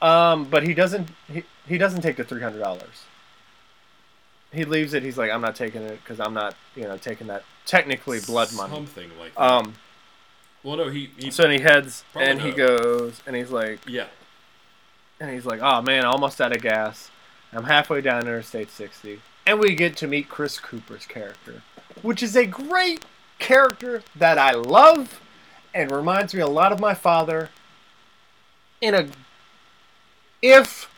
Um, but he doesn't. He, he doesn't take the three hundred dollars. He leaves it. He's like, I'm not taking it because I'm not, you know, taking that technically blood money. Something like that. Um. well, no, he. he So he heads and he goes and he's like, yeah. and he's like, oh man, almost out of gas. I'm halfway down Interstate 60, and we get to meet Chris Cooper's character, which is a great character that I love and reminds me a lot of my father. In a, if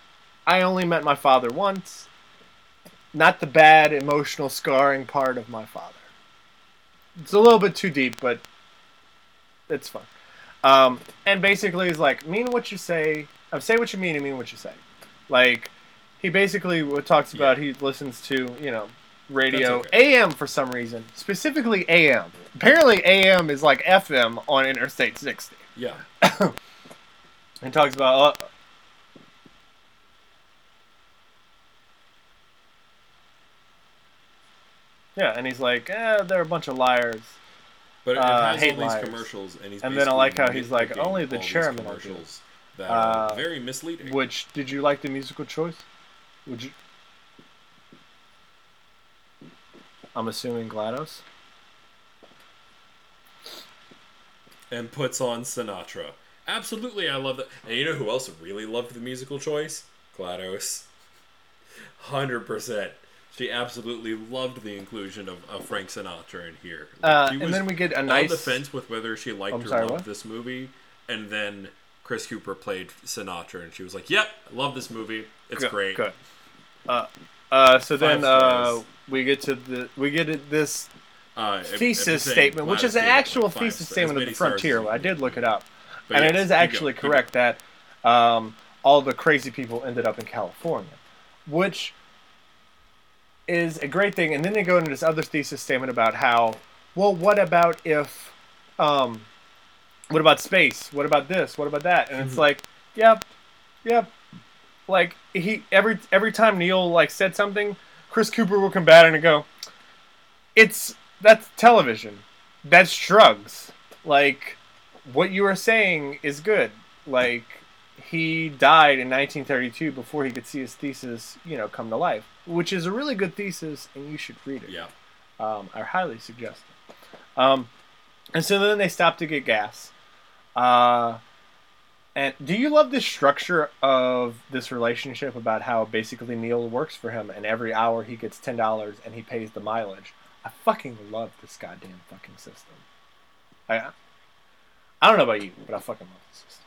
I only met my father once, not the bad emotional scarring part of my father. It's a little bit too deep, but it's fun. Um, and basically, he's like, mean what you say. Uh, say what you mean and mean what you say. Like, he basically talks about. He listens to you know radio okay. AM for some reason, specifically AM. Apparently, AM is like FM on Interstate 60. Yeah. And talks about. Uh, yeah, and he's like, eh, they're a bunch of liars. But it Uh, has hate all these liars. commercials, and he's And then I like how he's like, only the nitpicking all these chairman commercials that Uh, are very misleading. Which did you like the musical choice? Would you? I'm assuming Gladys. And puts on Sinatra. Absolutely, I love that. And you know who else really loved the musical choice? Gladys. Hundred percent. She absolutely loved the inclusion of, of Frank Sinatra in here. Uh, and then we get a on nice. the fence with whether she liked I'm or sorry, loved what? this movie, and then Chris Cooper played Sinatra, and she was like, "Yep, I love this movie. It's Good, great." Good. Uh, uh, so then Five uh, we get to the we get this Uh, thesis statement, which is an gave it, like, actual thesis statement of the many stars as frontier. I did look it up, But and yes, it is actually go. correct that um, all the crazy people ended up in California, which is a great thing. And then they go into this other thesis statement about how, well, what about if, um, what about space? What about this? What about that? And it's like, yep, yep. Like he every every time Neil like said something, Chris Cooper will come back and go, it's that's television, that's drugs. Like what you are saying is good. Like he died in 1932 before he could see his thesis, you know, come to life, which is a really good thesis, and you should read it. Yeah. Um, I highly suggest it. Um, and so then they stop to get gas. Uh, and do you love the structure of this relationship about how basically Neil works for him, and every hour he gets ten dollars and he pays the mileage? I fucking love this goddamn fucking system. I I don't know about you, but I fucking love this system.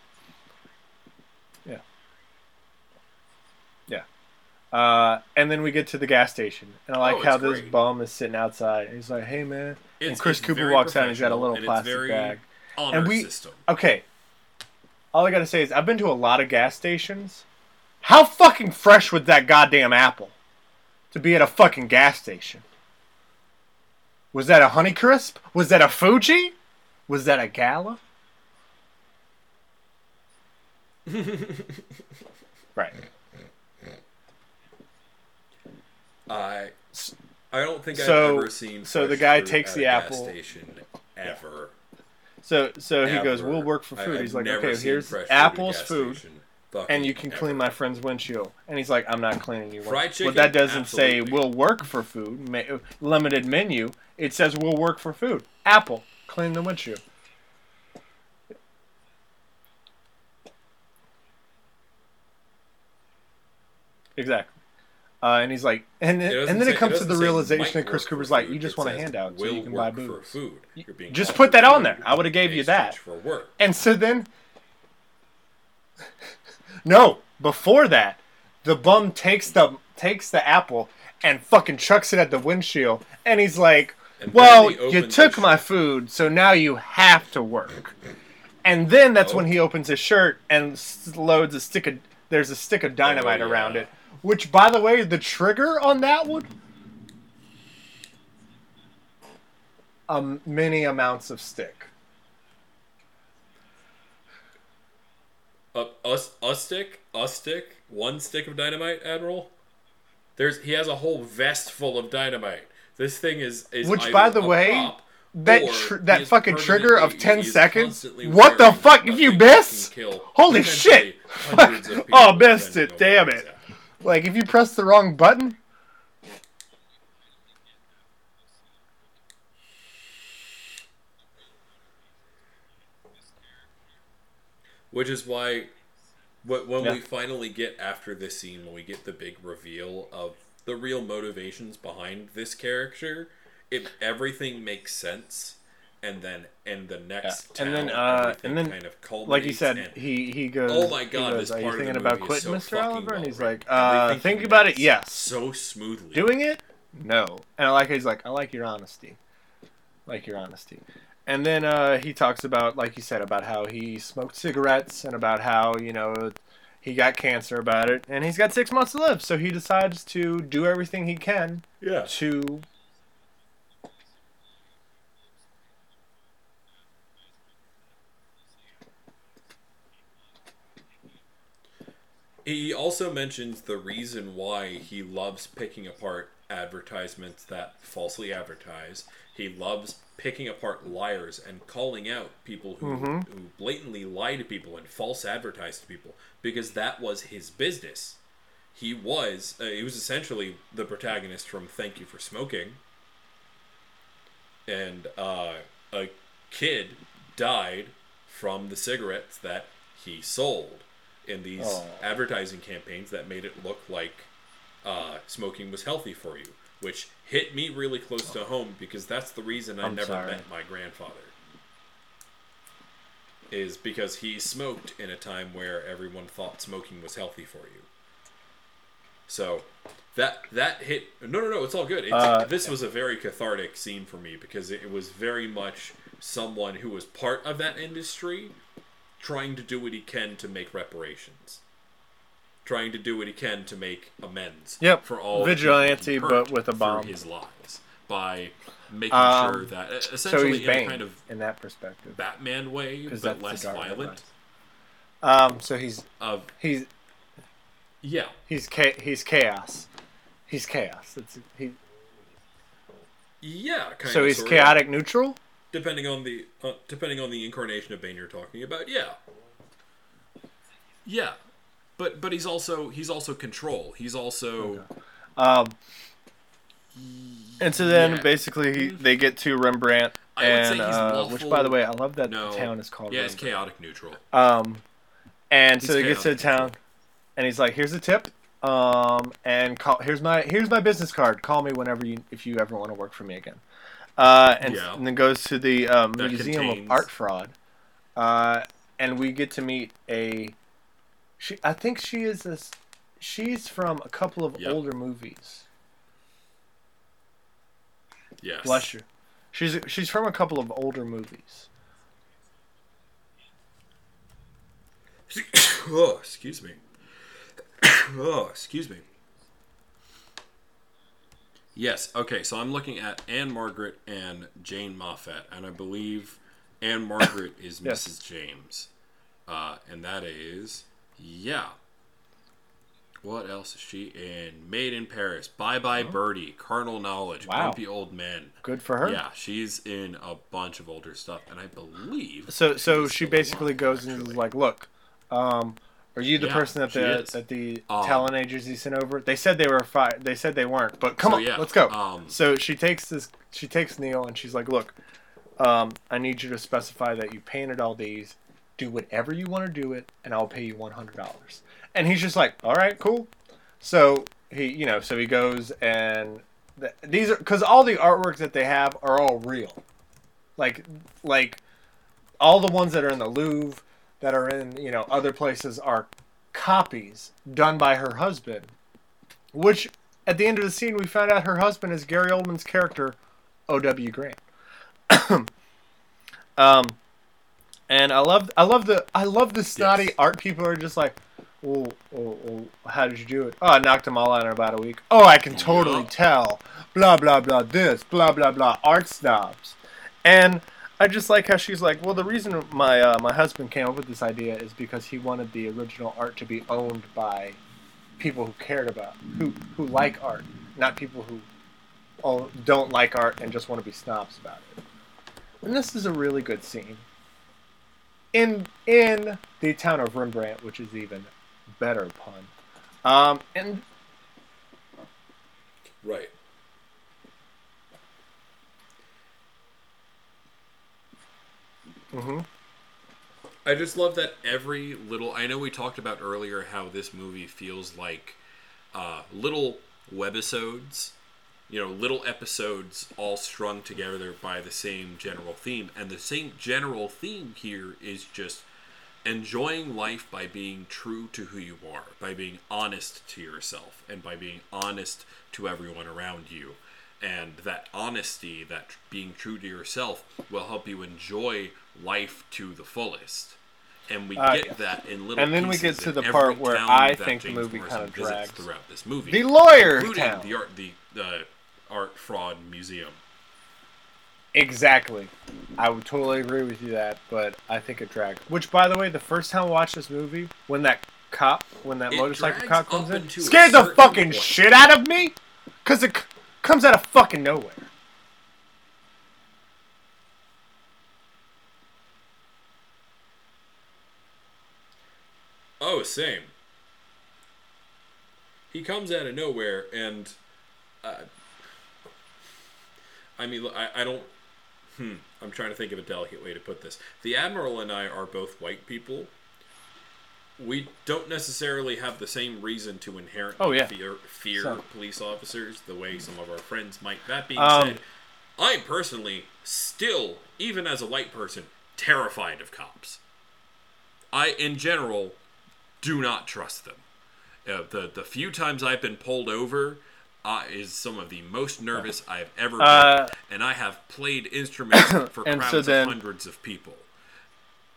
Yeah. Yeah. Uh, and then we get to the gas station, and I like Oh, how this great. bum is sitting outside. And he's like, "Hey, man." and Chris Cooper walks out and he's got a little and it's plastic very bag. And we- system. Okay. All I gotta say is I've been to a lot of gas stations. How fucking fresh was that goddamn apple to be at a fucking gas station? Was that a Honeycrisp? Was that a Fuji? Was that a Gala? right. I I don't think So- I've ever seen. so the guy takes the apple- station ever. So so he goes, "We'll work for food." I've He's like, "Okay, here's fresh fruit at a apples, food, and you can clean my friend's windshield." And he's like, "I'm not cleaning you. Fried chicken? But that doesn't say "we'll work for food." Limited menu. It says "we'll work for food." Apple, clean the windshield. Exactly. Uh, and he's like, and then, and then it say- comes to the realization that Chris Cooper's like, you just It want a handout so you can buy work for booze. food. You're being Just put that on there. I would have gave you that. For work. And so then, no, before that, the bum takes the takes the apple and fucking chucks it at the windshield, and he's like, And "Well, you took my food, so now you have to work." And then that's when Oh. he opens his shirt and loads a stick of there's a stick of dynamite Oh, around it. Which, by the way, the trigger on that one, um, many amounts of stick. A, a, a stick, a stick, one stick of dynamite, Admiral. There's he has a whole vest full of dynamite. This thing is is Which, by the way, prop That tr- he that is fucking trigger of 10 seconds. What the fuck? a If you thing miss? Holy shit! Oh, missed it, damn it. Like if you press the wrong button, Which is why, when Yeah. we finally get after this scene, when we get the big reveal of the real motivations behind this character, it everything makes sense. And then, and the next, Yeah. And then, uh, and then, kind of like you said, he he goes. Oh my God, goes, this Are you part of the thinking about quitting, so Mr. Oliver? And he's like, uh, think about it. Yes. so smoothly. Doing it? No. And I like he's like, I like your honesty. Like your honesty. And then uh, he talks about, like you said, about how he smoked cigarettes and about how you know he got cancer about it, and he's got six months to live. So he decides to do everything he can yeah. to He also mentions the reason why he loves picking apart advertisements that falsely advertise. He loves picking apart liars and calling out people who, Mhm. who blatantly lie to people and false advertise to people because that was his business. He was uh, he was essentially the protagonist from Thank You for Smoking. And uh, a kid died from the cigarettes that he sold in these Aw. advertising campaigns that made it look like uh, smoking was healthy for you, which hit me really close to home because that's the reason I I'm never sorry. met my grandfather. Is because he smoked in a time where everyone thought smoking was healthy for you. So that that hit no no no it's all good. It's, Uh, this was a very cathartic scene for me because it was very much someone who was part of that industry trying to do what he can to make reparations. Trying to do what he can to make amends Yep. for all Vigilante, but with a bomb. his lies by making Um, sure that so essentially he's in kind of in that perspective. Batman way, but less violent. Um, so he's Of he's yeah, he's cha- he's chaos. He's chaos. It's he. yeah, kind So of. he's chaotic neutral. depending on the uh, depending on the incarnation of Bane you're talking about. Yeah, yeah, but but he's also he's also control. He's also Um, and so then Yeah. basically they get to Rembrandt, I would say and uh, which by the way I love that no the town is called. yeah, it's chaotic neutral. Um, and so he gets to the town, and he's like, "Here's a tip. Um, and call here's my here's my business card. Call me whenever you if you ever want to work for me again." Uh, and, Yeah. and then goes to the um, Museum contains- of Art Fraud, uh, and we get to meet a. She, I think she is this. She's from a couple of Yep. older movies. Yes. Bless you. She's she's from a couple of older movies. oh, excuse me. oh, excuse me. Yes. Okay. So I'm looking at Ann-Margret and Jane Moffat, and I believe Ann-Margret is Yes. Mrs. James, uh, and that is yeah. What else is she in? Made in Paris, Bye Bye Birdie, Carnal Knowledge, Wow. Grumpy Old Men. Good for her. Yeah, she's in a bunch of older stuff, and I believe So so she basically alive, goes and is like, "Look, um, are you the Yeah, person that the that the Um, talent agency sent over? They said they were fi- They said they weren't, but come So, on, yeah, let's go." um, so she takes this. She takes Neil and she's like, "Look, um, I need you to specify that you painted all these. Do whatever you want to do it, and I'll pay you one hundred dollars." And he's just like, "All right, cool." So he, you know, so he goes and th- these are because all the artworks that they have are all real, like like all the ones that are in the Louvre that are in you know other places are copies done by her husband, which at the end of the scene we found out her husband is Gary Oldman's character, O.W. Grant. um, And I love I love the I love the snotty Yes. art people are just like, oh, oh, oh, how did you do it? Oh, I knocked them all out in about a week. Oh, I can totally tell. Blah blah blah. This blah blah blah. Art snobs, and I just like how she's like, well, the reason my uh, my husband came up with this idea is because he wanted the original art to be owned by people who cared about who who like art, not people who don't like art and just want to be snobs about it. And this is a really good scene. In in the town of Rembrandt, which is even better pun. Um, and Right. mhm. I just love that every little. I know we talked about earlier how this movie feels like uh, little webisodes, you know, little episodes all strung together by the same general theme. And the same general theme here is just enjoying life by being true to who you are, by being honest to yourself, and by being honest to everyone around you. And that honesty, that being true to yourself, will help you enjoy life to the fullest. And we Uh, get yes. that in little And then we get to the part where I think the movie Morrison kinda drags. throughout this movie, the lawyer including town. the art, the uh, art fraud museum. Exactly. I would totally agree with you that, but I think it dragged. Which, by the way, the first time I watched this movie, when that cop, when that It motorcycle drags cop comes up in, into a scared the certain fucking point. shit out of me, cause it c- comes out of fucking nowhere. Oh, same. He comes out of nowhere, and uh, I mean, I, I don't. Hmm. I'm trying to think of a delicate way to put this. The admiral and I are both white people. We don't necessarily have the same reason to inherently Oh, yeah. fear fear So- police officers the way some of our friends might. That being Um, said, I'm personally still, even as a white person, terrified of cops. I, in general, do not trust them. Uh, the the few times I've been pulled over uh, is some of the most nervous I've ever been, Uh, and I have played instruments for And so crowds then- of hundreds of people.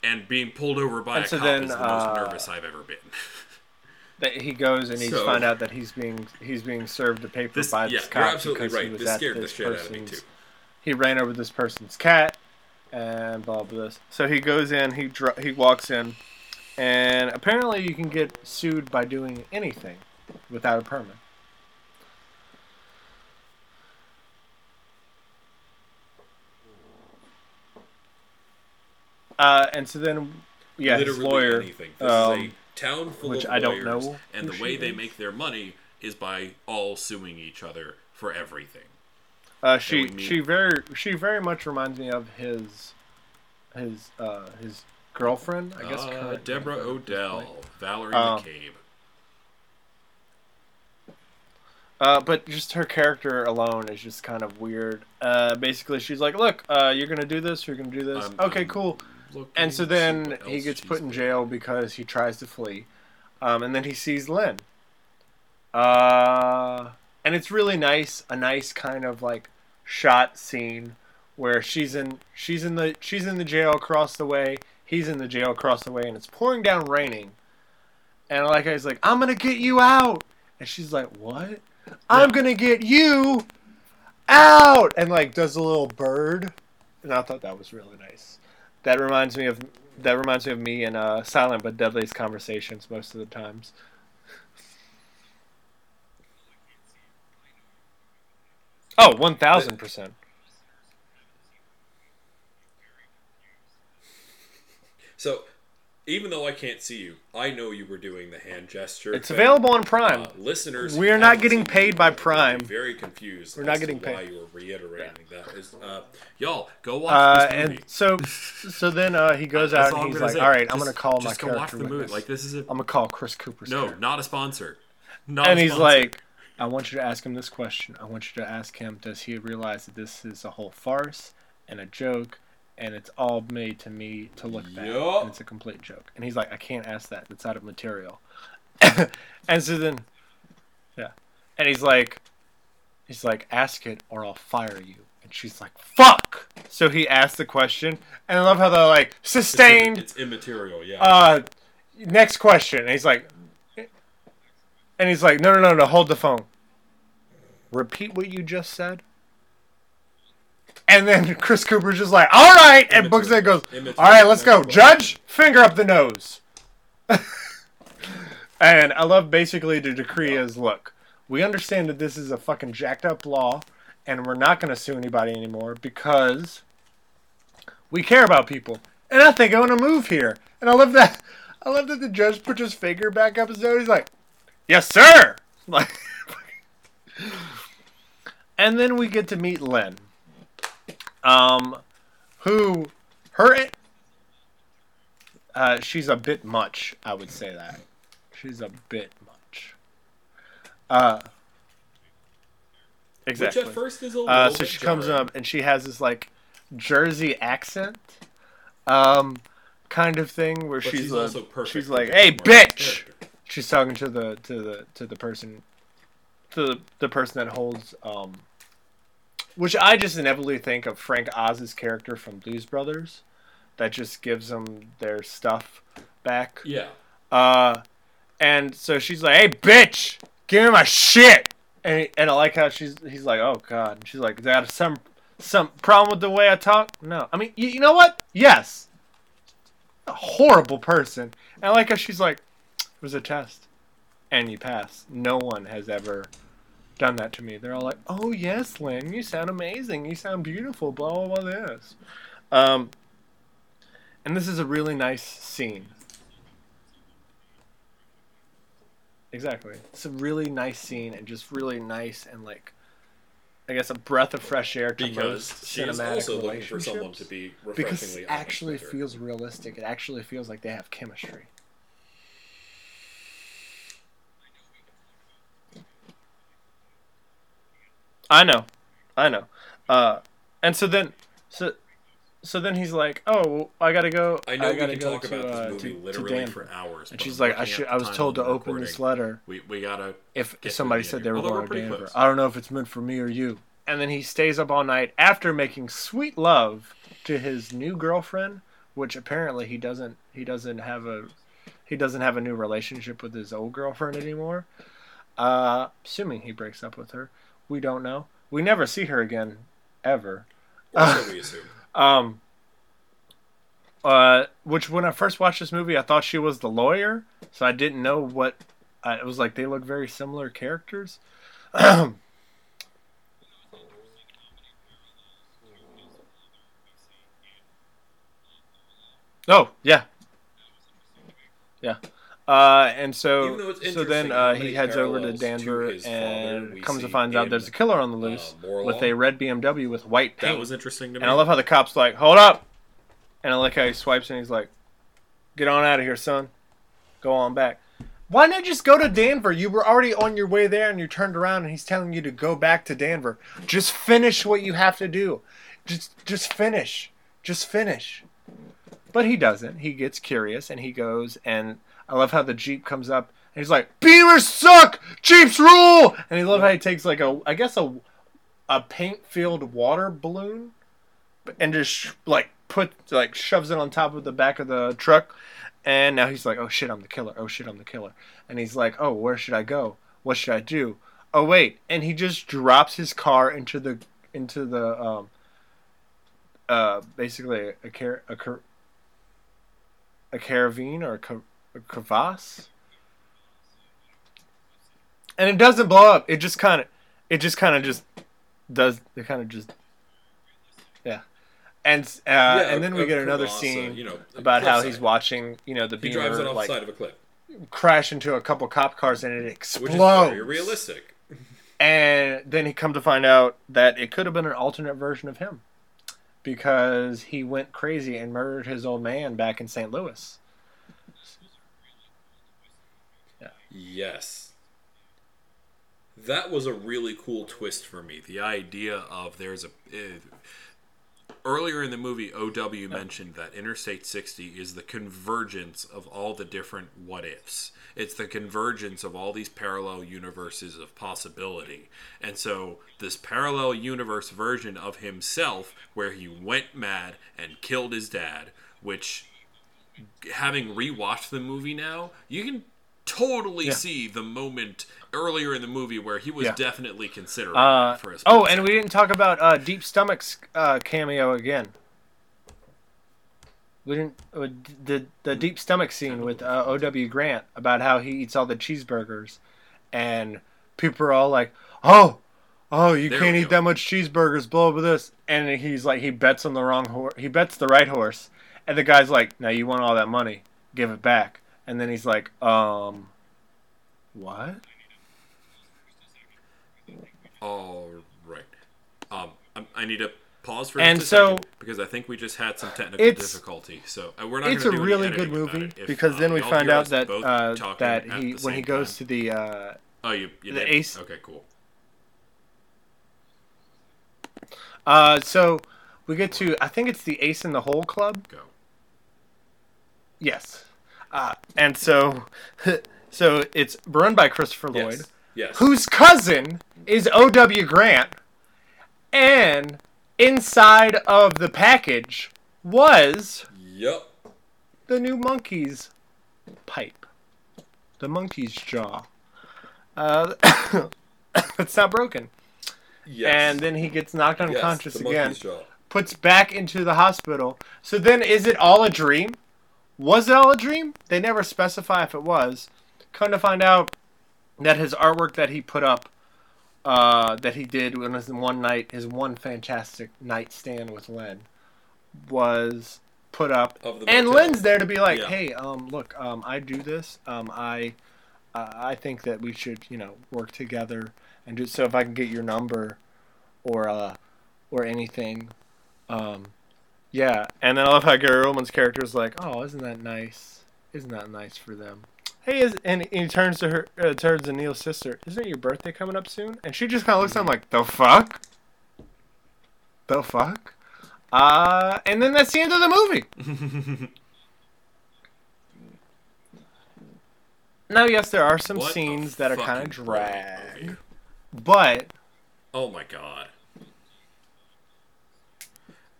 And being pulled over by a so cop then, is the uh, most nervous I've ever been. That he goes and he's So- find out that he's being he's being served a paper This, by yeah, this you're cop absolutely because he was This at scared the shit out of me too. He ran over this person's cat, and blah blah. This. So he goes in. He dr- he walks in, and apparently you can get sued by doing anything without a permit. Uh, and so then, yeah, his Literally lawyer, anything. This um, is a town full which of I don't know and the way she they make their money is by all suing each other for everything. Uh, she meet- she very she very much reminds me of his his uh his girlfriend. I guess Uh, Deborah Odell. Valerie Um, McCabe. Uh, but just her character alone is just kind of weird. Uh, basically, she's like, "Look, uh, you're gonna do this. You're gonna do this. I'm- okay, cool." And so then he gets put in jail because he tries to flee. Um, and then he sees Lynn. Uh, and it's really nice, a nice kind of like shot scene where she's in she's in the she's in the jail across the way, he's in the jail across the way, and it's pouring down raining. And like I was like, I'm gonna get you out, and she's like, What? I'm gonna get you out, and like does a little bird, and I thought that was really nice. That reminds me of that reminds me of me and uh, Silent but Deadliest conversations most of the times. Oh, Oh, one thousand percent. So, even though I can't see you, I know you were doing the hand gesture. It's thing. available on Prime. Uh, listeners, We are not getting paid by are gonna be Prime. Very confused. We're not as to getting paid. Why you were reiterating that is, uh, y'all go watch Uh, this movie. and so, so then uh, he goes out and he's like, say. "All right, I'm gonna call my just go watch character the movie. Like this is a I'm gonna call Chris Cooper's no, character." not a sponsor. Not and a he's sponsor. like, I want you to ask him this question. I want you to ask him, does he realize that this is a whole farce and a joke, and it's all made to me to look bad, Yup. and it's a complete joke? And he's like, I can't ask that. It's out of material. and so then, yeah, and he's like, he's like, ask it or I'll fire you. And she's like, "Fuck." So he asked the question, and I love how they're like sustained. It's immaterial, yeah. Uh, next question. And he's like, and he's like, no, no, no, no, hold the phone. Repeat what you just said. And then Chris Cooper's just like, all right, and books it goes, all right, let's go, Judge, finger up the nose. and I love basically the decree is, look, we understand that this is a fucking jacked up law, and we're not going to sue anybody anymore because we care about people. And I think I want to move here. And I love that. I love that the judge put his finger back up his nose. He's like, "Yes, sir." Like, and then we get to meet Lynn, um, who her uh, she's a bit much. I would say that she's a bit much. Uh, exactly. Which at first is a little Uh, so bit she comes up and she has this like Jersey accent, um, kind of thing where But she's, she's uh, also perfect she's like, "Hey, bitch!" character. She's talking to the to the to the person, to the, the person that holds, um, which I just inevitably think of Frank Oz's character from Blues Brothers, that just gives them their stuff back. Yeah. Uh, and so she's like, "Hey, bitch, give me my shit." And and I like how she's he's like, "Oh God," and she's like, "Is that some some problem with the way I talk?" No, I mean, you, you know what? Yes, a horrible person. And I like how she's like, "It was a test, and you passed. No one has ever." Done that to me. They're all like, "Oh yes, Lynn, you sound amazing. You sound beautiful." Blah blah blah. This, um, and this is a really nice scene. Exactly. It's a really nice scene and just really nice and like I guess a breath of fresh air to Because most she is cinematic also looking for someone to be because it actually honest with her. feels realistic. It actually feels like they have chemistry. I know, I know, uh, and so then, so, so then he's like, "Oh, I gotta go. I know we gotta can go talk to, about uh, this movie to, to literally Denver." for hours. And she's like, "I should. I was told to on the open this letter We, we gotta. if somebody said they were Although going to pretty Denver. close. I don't know if it's meant for me or you." And then he stays up all night after making sweet love to his new girlfriend, which apparently he doesn't. He doesn't have a. He doesn't have a new relationship with his old girlfriend anymore. Uh, assuming he breaks up with her, we don't know. We never see her again, ever. Or so we assume. Um, uh, which when I first watched this movie, I thought she was the lawyer, so I didn't know what. Uh, it was like they look very similar characters. oh yeah, yeah. Uh, and so Even though it's so then uh, he heads over to parallels to Denver father and comes to see find out there's a killer on the loose uh, with a red BMW with white paint. That was interesting to me. And I love how the cop's like, hold up. And I like how he swipes and he's like, get on out of here, son. Go on back. Why not just go to Danver? You were already on your way there and you turned around and he's telling you to go back to Danver. Just finish what you have to do. Just just finish. Just finish. But he doesn't. He gets curious and he goes and I love how the Jeep comes up and he's like, Beamers suck! Jeeps rule! And I love how he takes like a I guess a a paint filled water balloon and just sh- like put like shoves it on top of the back of the truck and now he's like oh shit i'm the killer. Oh shit i'm the killer. And he's like oh where should i go? What should i do? Oh wait. And he just drops his car into the into the um uh basically a car a car a caravan or a, ca- a crevasse and it doesn't blow up it just kind of it just kind of just does it kind of just yeah and uh, Yeah, and then we a get another crevasse, uh, scene you know, about how he's watching you know the He drives beamer off like side of a cliff, crash into a couple cop cars and it which explodes is very realistic. and then he come to find out that it could have been an alternate version of him because he went crazy and murdered his old man back in St. Louis. Yes. That was a really cool twist for me. The idea of there's a. Uh, earlier in the movie, OW mentioned that Interstate 60 is the convergence of all the different what ifs. It's the convergence of all these parallel universes of possibility. And so, this parallel universe version of himself, where he went mad and killed his dad, which, having rewatched the movie now, you can totally Yeah. see the moment earlier in the movie where he was Yeah. definitely considering Uh, for his oh, and we didn't talk about uh, Deep Stomach's uh, cameo again. We didn't uh, the the Deep Stomach scene with uh, O.W. Grant about how he eats all the cheeseburgers, and people are all like, "Oh, oh, you There can't eat go. that much cheeseburgers." Blah blah this, and he's like, he bets on the wrong horse. He bets the right horse, and the guy's like, "Now you want all that money? Give it back." And then he's like, "Um, what?" All right. Um, I'm- I need to pause for And just a so- second because I think we just had some technical difficulty. So uh, we're not. it's a gonna do any really good movie. If, because uh, then we find out that uh, that he when he goes time- to the uh, oh you, you the did? ace- Okay, cool. uh so we get to I think it's the Ace in the Hole Club. Go. Yes, uh, and so so it's run by Christopher Lloyd, Yes. Yes. whose cousin is O.W. Grant, and inside of the package was Yep. the new monkey's pipe, the monkey's jaw. Uh, it's not broken. Yes. and then he gets knocked unconscious the again. jaw. Puts back into the hospital. So then, is it all a dream? Was it all a dream? They never specify if it was. Come to find out that his artwork that he put up, uh, that he did when his one night, his one fantastic nightstand with Len, was put up, and motel. Len's there to be like, Yeah. "Hey, um, look, um, I do this. Um, I, uh, I think that we should, you know, work together and do so. If I can get your number, or uh, or anything, um, yeah." And then I love how Gary Oldman's character is like, "Oh, isn't that nice? Isn't that nice for them?" Hey, is and he turns to her, uh, turns to Neil's sister. Isn't it your birthday coming up soon? And she just kind of looks at him like, "The fuck." The fuck? Uh, and then that's the end of the movie. Now, yes, there are some What scenes that are kind of drag, movie. but Oh my god.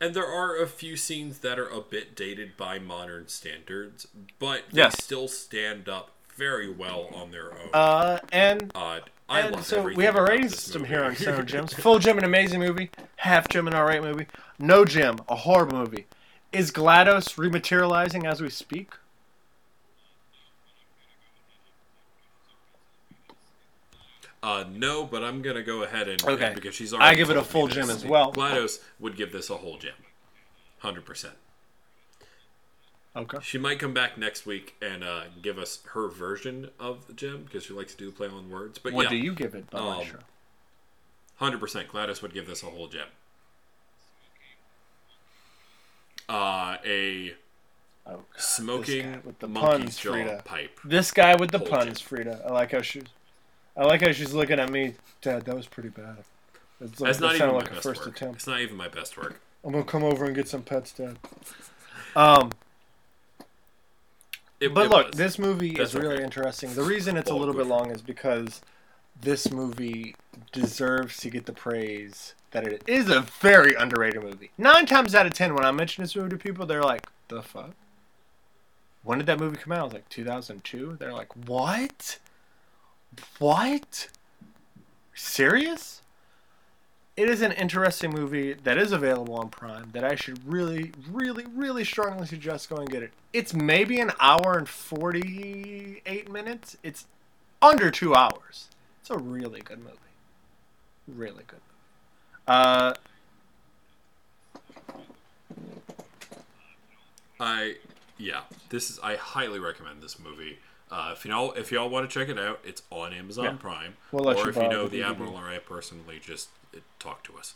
And there are a few scenes that are a bit dated by modern standards, but they Yes. still stand up very well on their own. uh, and Uh, I and love so we have a rating system movie. here on Cinema Gems. Full Gem, an amazing movie. Half Gem, an alright movie. No Gem, a horrible movie. Is Gladys rematerializing as we speak? Uh, no, but I'm gonna go ahead and Okay. because she's already. I give it a full gem as well. Gladys would give this a whole gem, hundred percent. Okay. She might come back next week and uh, give us her version of the gem because she likes to do play on words. But What yeah, do you give it, Um, Hundred percent. Gladys would give this a whole gem. Uh, a Oh, smoking with the monkey's puns, jaw Frida. pipe. This guy with the Whole puns, gem. Frida. I like how she's. I like how she's looking at me. Dad, that was pretty bad. It's like, That's that not even sounded my like a best first work. attempt. It's not even my best work. I'm gonna come over and get some pets, Dad. Um, It, but it look, was. this movie That's is really interesting. The reason it's a little bit long is because this movie deserves to get the praise that it is a very underrated movie. Nine times out of ten, when I mention this movie to people, they're like, "The fuck." When did that movie come out? I was like 2002. They're like, "What? What? Serious?" It is an interesting movie that is available on Prime that I should really, really, really strongly suggest going get it. It's maybe an hour and 48 minutes. It's under two hours. It's a really good movie. Really good movie. Uh, I yeah, this is I highly recommend this movie. Uh, if you know if y'all want to check it out, it's on Amazon Yeah. Prime. We'll or you if you know the the Admiral or I personally, just uh, talk to us.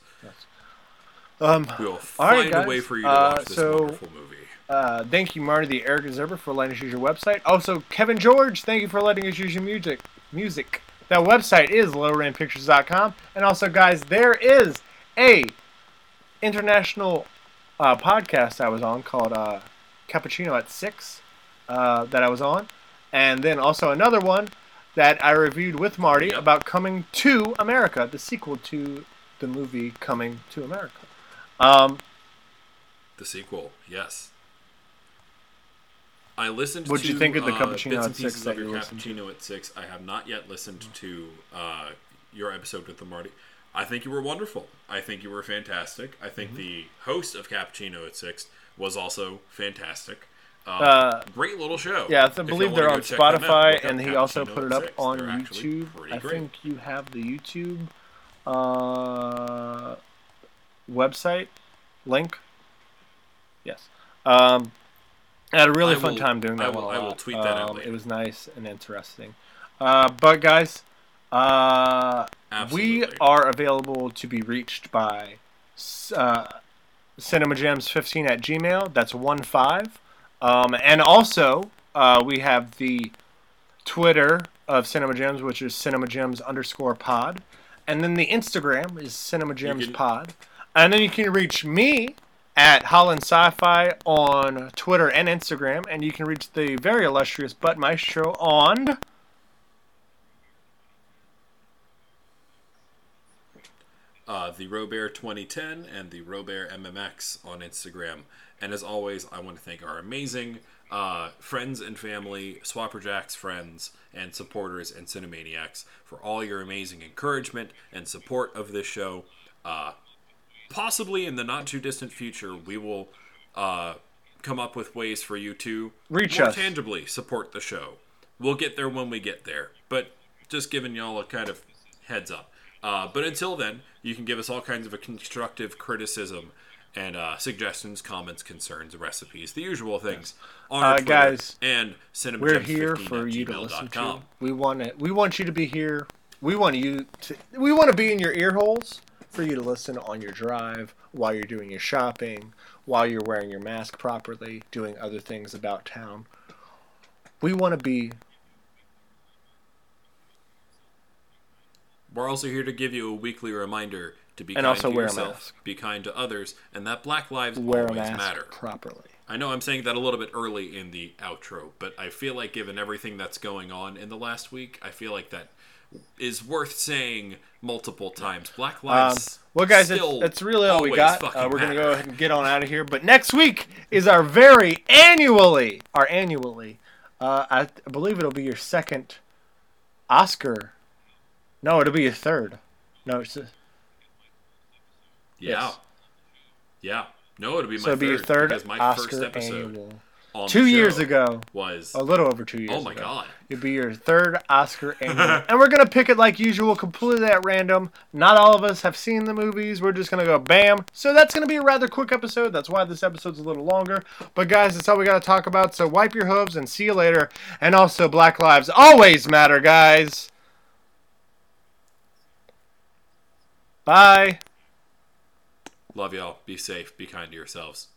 um, We will All find right, guys. a way for you to Uh, watch this so- wonderful movie. uh, thank you, Marty the Eric Zerber, for letting us use your website. Also, Kevin George, thank you for letting us use your music. Music. That website is lowrandpictures.com. And also, guys, there is a international uh, podcast I was on called uh, Cappuccino at Six uh, that I was on, and then also another one that I reviewed with Marty Yep. about Coming to America, the sequel to the movie Coming to America. Um, The sequel, yes. I listened What'd to you think of the uh, Cappuccino at Six of your you listened to? Cappuccino at Six. I have not yet listened to uh, your episode with the Marty. I think you were wonderful. I think you were fantastic. I think Mm-hmm. the host of Cappuccino at Six was also fantastic. Uh, Uh, great little show. yeah, I believe they're on them out, Spotify, and he also put it up Six. on They're YouTube. I great. think you have the YouTube uh, website link. Yes. Um, I had a really I fun will- time doing that I will- I will tweet that out Um, later. It was nice and interesting. Uh, but guys, uh, we are available to be reached by uh, cinemagems15 at gmail. That's one five. Um, and also, uh, we have the Twitter of Cinema Gems, which is Cinema Gems underscore pod. And then the Instagram is Cinema Gems pod. And then you can reach me at Holland Sci-Fi on Twitter and Instagram. And you can reach the very illustrious Butt Maestro on... uh, the Robert 2010 and the Robert MMX on Instagram. And as always, I want to thank our amazing uh, friends and family, Swapper Jacks friends and supporters and Cinemaniacs for all your amazing encouragement and support of this show. Uh, possibly in the not too distant future, we will uh, come up with ways for you to Reach more us. tangibly support the show. We'll get there when we get there, but just giving y'all a kind of heads up. Uh, but until then, you can give us all kinds of a constructive criticism and uh, suggestions, comments, concerns, recipes, the usual things on Uh, Twitter guys, and cinemagems15 We're here for you to listen to. We want it. We want you to be here. We want you to. We want to be in your ear holes for you to listen on your drive while you're doing your shopping, while you're wearing your mask properly, doing other things about town. We want to be. We're also here to give you a weekly reminder to be And kind also to wear a yourself, mask. be kind to others, and that Black Lives Wear always matter. properly. I know I'm saying that a little bit early in the outro, but I feel like given everything that's going on in the last week, I feel like that is worth saying multiple times. Black Um, lives. well, guys, that's really all we got. Uh, we're gonna go ahead and get on out of here. But next week is our very annually, our annually. Uh, I, I believe it'll be your second Oscar. No, it'll be your third. No, it's a, Yeah. yes. Yeah. No, it'll be my so it'll be your third, my first Oscar episode annual. on Two years ago, was a little over two years. Ago. Oh my ago. god. It'll be your third Oscar annual. and we're going to pick it like usual, completely at random. Not all of us have seen the movies. We're just going to go bam. So that's going to be a rather quick episode. That's why this episode's a little longer. But guys, that's all we got to talk about. So wipe your hooves and see you later. And also, Black Lives always matter, guys. Bye. Love y'all. Be safe. Be kind to yourselves.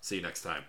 See you next time.